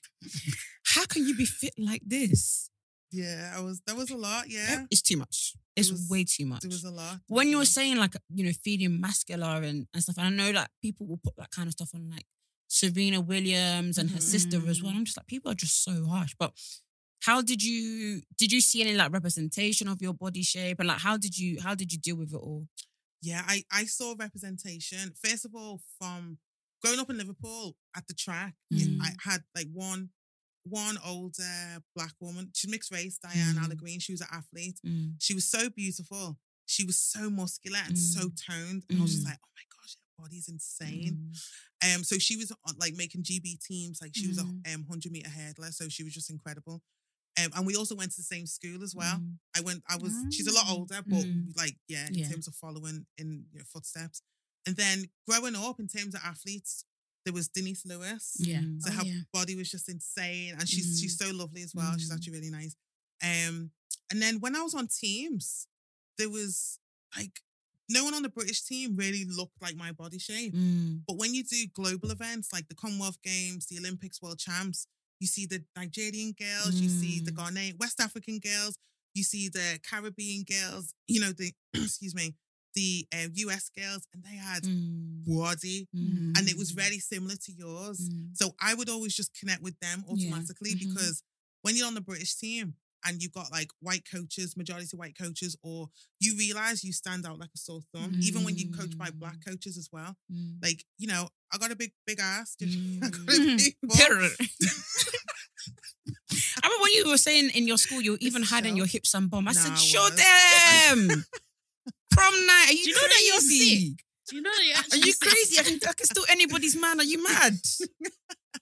How can you be fit like this? yeah I was that was a lot yeah It's too much. It's was- way too much. It was a lot when you were saying like you know feeding masculine and, and stuff, and I know that people will put that kind of stuff on like Serena Williams and her sister as well. Mhm. I'm just like people are just so harsh. But how did you did you see any like representation of your body shape and like how did you how did you deal with it all? yeah I I saw representation first of all from growing up in Liverpool at the track Mm. I had like one one older black woman she's mixed race Diane Mm. Allahgreen she was an athlete Mm. She was so beautiful. She was so muscular and so toned. And I was just Mm. like, oh my gosh, body's insane. Um, so she was on, like making GB teams, like she was a Mm. um, 100 meter hurdler. So she was just incredible. Um, and we also went to the same school as well. Mm. I went, I was, she's a lot Mm. older, but Mm. like, yeah, in Yeah. terms of following in your footsteps. And then growing up in terms of athletes, there was Denise Lewis. Yeah. Mm. So Oh, her yeah. body was just insane, and she's she's so lovely as well. She's Mm. actually really nice. Um, and then when I was on teams, there was like no one on the British team really looked like my body shape. Mm. But when you do global events like the Commonwealth Games, the Olympics, World Champs, you see the Nigerian girls, you see the Mm. Ghanaian, West African girls, you see the Caribbean girls, you know the <clears throat> excuse me, the uh, US girls, and they had Mm. body, Mm. and it was very similar to yours. Mm. So I would always just connect with them Yeah. automatically Mhm. because when you're on the British team and you've got like white coaches, majority white coaches, or you realize you stand out like a sore thumb, even when you coach by black Mm. coaches as well. Mm. Like, you know, I got a big, big ass. you? <laughs> I got a Mm. <laughs> big butt. I remember when you were saying in your school you even It's <laughs> hiding your hips and bum. I Nah, said, show them. Prom night. Are you, Do you know that you're crazy? Do you know that you're Are you sick? crazy? I can, I can steal anybody's man. Are you mad?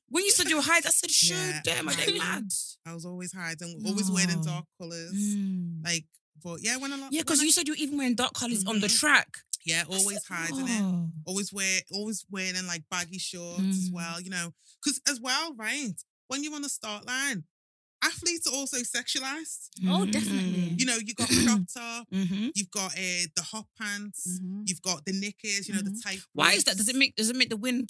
When you said you were hiding, I said, show Yeah, them. Are they mad? I was always hiding, always wearing dark colors. Mm. Like, but yeah, when I Yeah, because you said you were even wearing dark colors on the Mhm. track. yeah, I always said, hiding it. "Oh." always wear always wearing like baggy shorts as Mm. well you know because as well right when you're on the start line, athletes are also sexualized. Oh, definitely. You know, you got <clears throat> crop top, Mm-hmm. you've got uh, the hot pants, Mhm. you've got the knickers, you know, the Mhm. tight. Why is that? Does it make does it make the wind?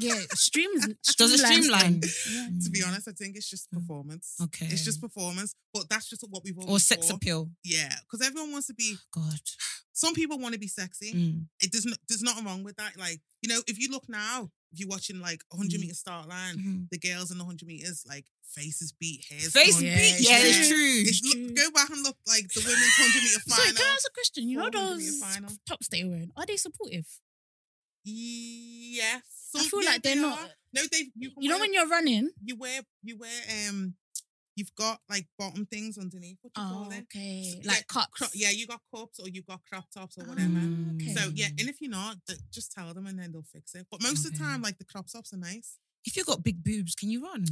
Yeah, streams. <laughs> Does it streamline? Yeah. To be honest, I think it's just performance. Okay. It's just performance, but that's just what we've always Or sex thought. appeal? Yeah, because everyone wants to be. <gasps> God. Some people want to be sexy. Mm. It doesn't. There's nothing wrong with that. Like you know, if you look now, if you're watching like 100 Mm. meter start line, Mhm. the girls in the 100 meters like faces beat, hairs. Face gone. Yeah, beat. it's Yeah, true. it's true. It's look, true. go back and look like the women's 100 meter <laughs> Sorry, final. can I ask a question? You know 400 meter those final. tops they wearing? Are they supportive? Yes. I feel yeah, like they're they not. are. No, they. You, You know wear- when you're running. you wear you wear um you've got like bottom things underneath. What you Oh, call it? okay. Yeah, Like cups. Cro- yeah, you got cups or you got crop tops or whatever. okay. So yeah, and if you're not, just tell them and then they'll fix it. But most of the time, like the crop tops are nice. If you got big boobs, can you run?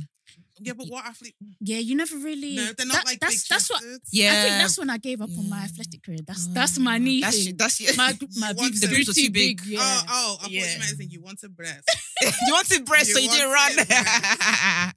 Yeah, but what athlete? Yeah, you never really. No, they're not that- like that's big that's what. Yeah. I think that's when I gave up on my athletic career. That's that's my knee That's thing. that's your, my <laughs> my want boobs, the boobs are too big. Yeah. Oh, oh, I thought Yeah. you meant as in you wanted breast. you wanted breast, You so you didn't run. <laughs>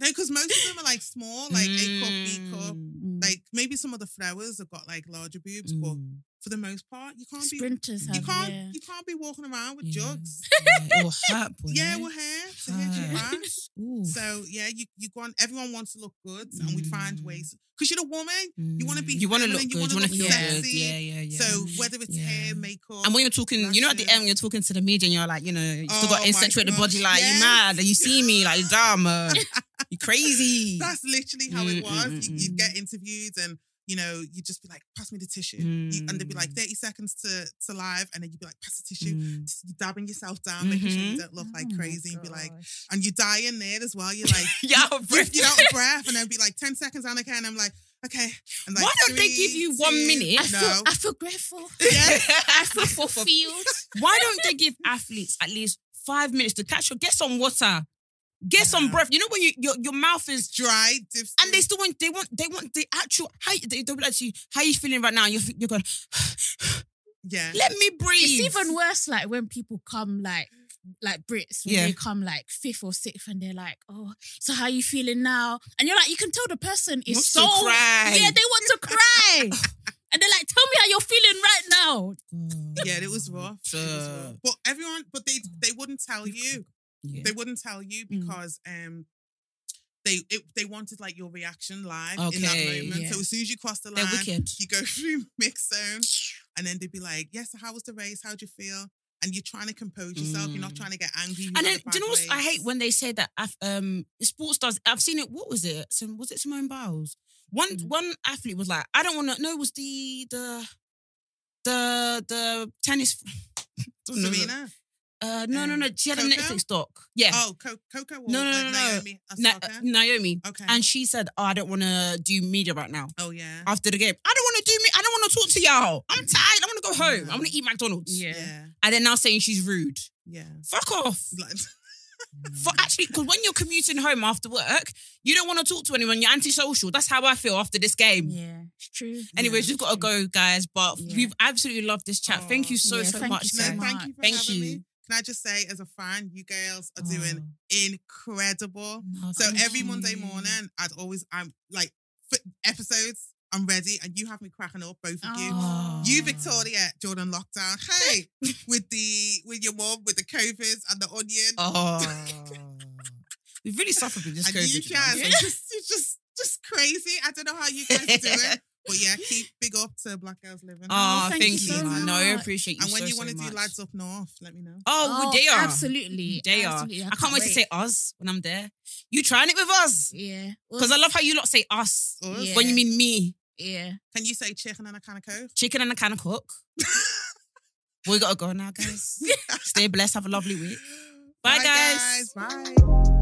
no, because most of them are like small, like A cup, B cup. Mm. Mm. Like maybe some of the throwers have got like larger boobs, but Mm. For the most part, you can't be sprinters you can't yeah. you can't be walking around with Yeah. jugs. Yeah, it hurt, boy. Yeah, with hair to your Hurt. <laughs> So yeah, you you want everyone wants to look good, and we find Mm. ways because you're a woman. you wanna be You want to look you good. You want look feel good. sexy. Yeah, yeah, yeah. So whether it's hair, makeup, and when you're talking, you know, at the end, you're talking to the media and you're like, you know, you still got Oh insects the body, like, yes. you mad, and you see me, like, uh, <laughs> you crazy. that's literally how Mm, it was. mm, you, mm, you mm. get interviewed and. You know, you just be like, pass me the tissue. You, and they'd be like Mm. 30 seconds to, to live, and then you'd be like, pass the tissue. Mm. Just you dabbing yourself down, making sure you Mhm. don't look like Oh my crazy, and be like, and you die in there as well. You're <laughs> like, Yeah, you, bro. you're out of breath, and then be like 10 seconds on again. And I'm like, okay. And like, Why don't they give three, you one two, minute? I feel No. I feel grateful. <laughs> <laughs> Yeah. I feel fulfilled. Why don't they give athletes at least five minutes to catch your get some water, get some mm-hmm. breath? You know when you your, your mouth is dry, diff- and they still want they want they want the actual how they they'll be like to you, how you feeling right now? You're you're going, <sighs> yeah. let me breathe. It's even worse like when people come like like Brits when Yeah. they come like fifth or sixth and they're like, oh, so how you feeling now? And you're like, you can tell the person is so cry. yeah, they want to cry. and they're like, tell me how you're feeling right now. <laughs> <laughs> Yeah, it was rough. It was rough. But everyone, but they they wouldn't tell you. Yeah. They wouldn't tell you Mm. because um they it, they wanted like your reaction live in that moment. yeah. So as soon as you cross the line, you go <laughs> through mix zone, <sniffs> and then they'd be like, "Yes, how was the race? How'd you feel?" And you're trying to compose yourself. You're not Mm. trying to get angry. you And then, do you know what I hate when they say that um sports stars? I've seen it. What was it? Some was it Simone Biles? One Mm. one athlete was like, I don't want to. No, it was the the the the tennis. <laughs> Serena? Uh, no, no, Um, no. She had a Netflix doc. Yeah, Oh, Co- Coco No, no, no, no, no. Naomi Na- Naomi. okay. And she said, "Oh, I don't want to do media right now oh yeah. after the game. I don't want to do me. I don't want to talk to y'all. I'm tired. I want to go home. I want to eat McDonald's. Yeah. yeah. And then now saying she's rude. Yeah. Fuck off. Like, <laughs> For actually, because when you're commuting home after work, you don't want to talk to anyone. You're antisocial. That's how I feel after this game. Yeah, it's true. Anyways, Yeah. we've got to go, guys. But Yeah. we've absolutely loved this chat. Thank you so Yeah, so thank you much, so much. thank you for Thank you. Can I just say, as a fan, you girls are doing Oh, incredible. no, So every Monday morning, I'd always I'm like for episodes. I'm ready, and you have me cracking up, both of you. Oh. You, Victoria, Jordan lockdown. Hey, with the with your mom with the COVID and the onion. Oh. We've really suffered with this and COVID. you you know. can. Just, just just crazy. I don't know how you guys do it. <laughs> But yeah, keep big up to Black Girls Living. Oh, thank thank, you you. so No, I much. appreciate you and when so, you want to do much. lads up north, let me know. Oh, Oh, they are. absolutely, They are. absolutely. I can't wait to say us when I'm there. You trying it with us? Yeah, Because I love how you lot say us Us. Yeah. when you mean me. yeah. Can you say chicken and a can of coke? Chicken and a can of cook. <laughs> we gotta go now, guys. <laughs> Stay blessed. Have a lovely week. Bye, guys. guys. Bye.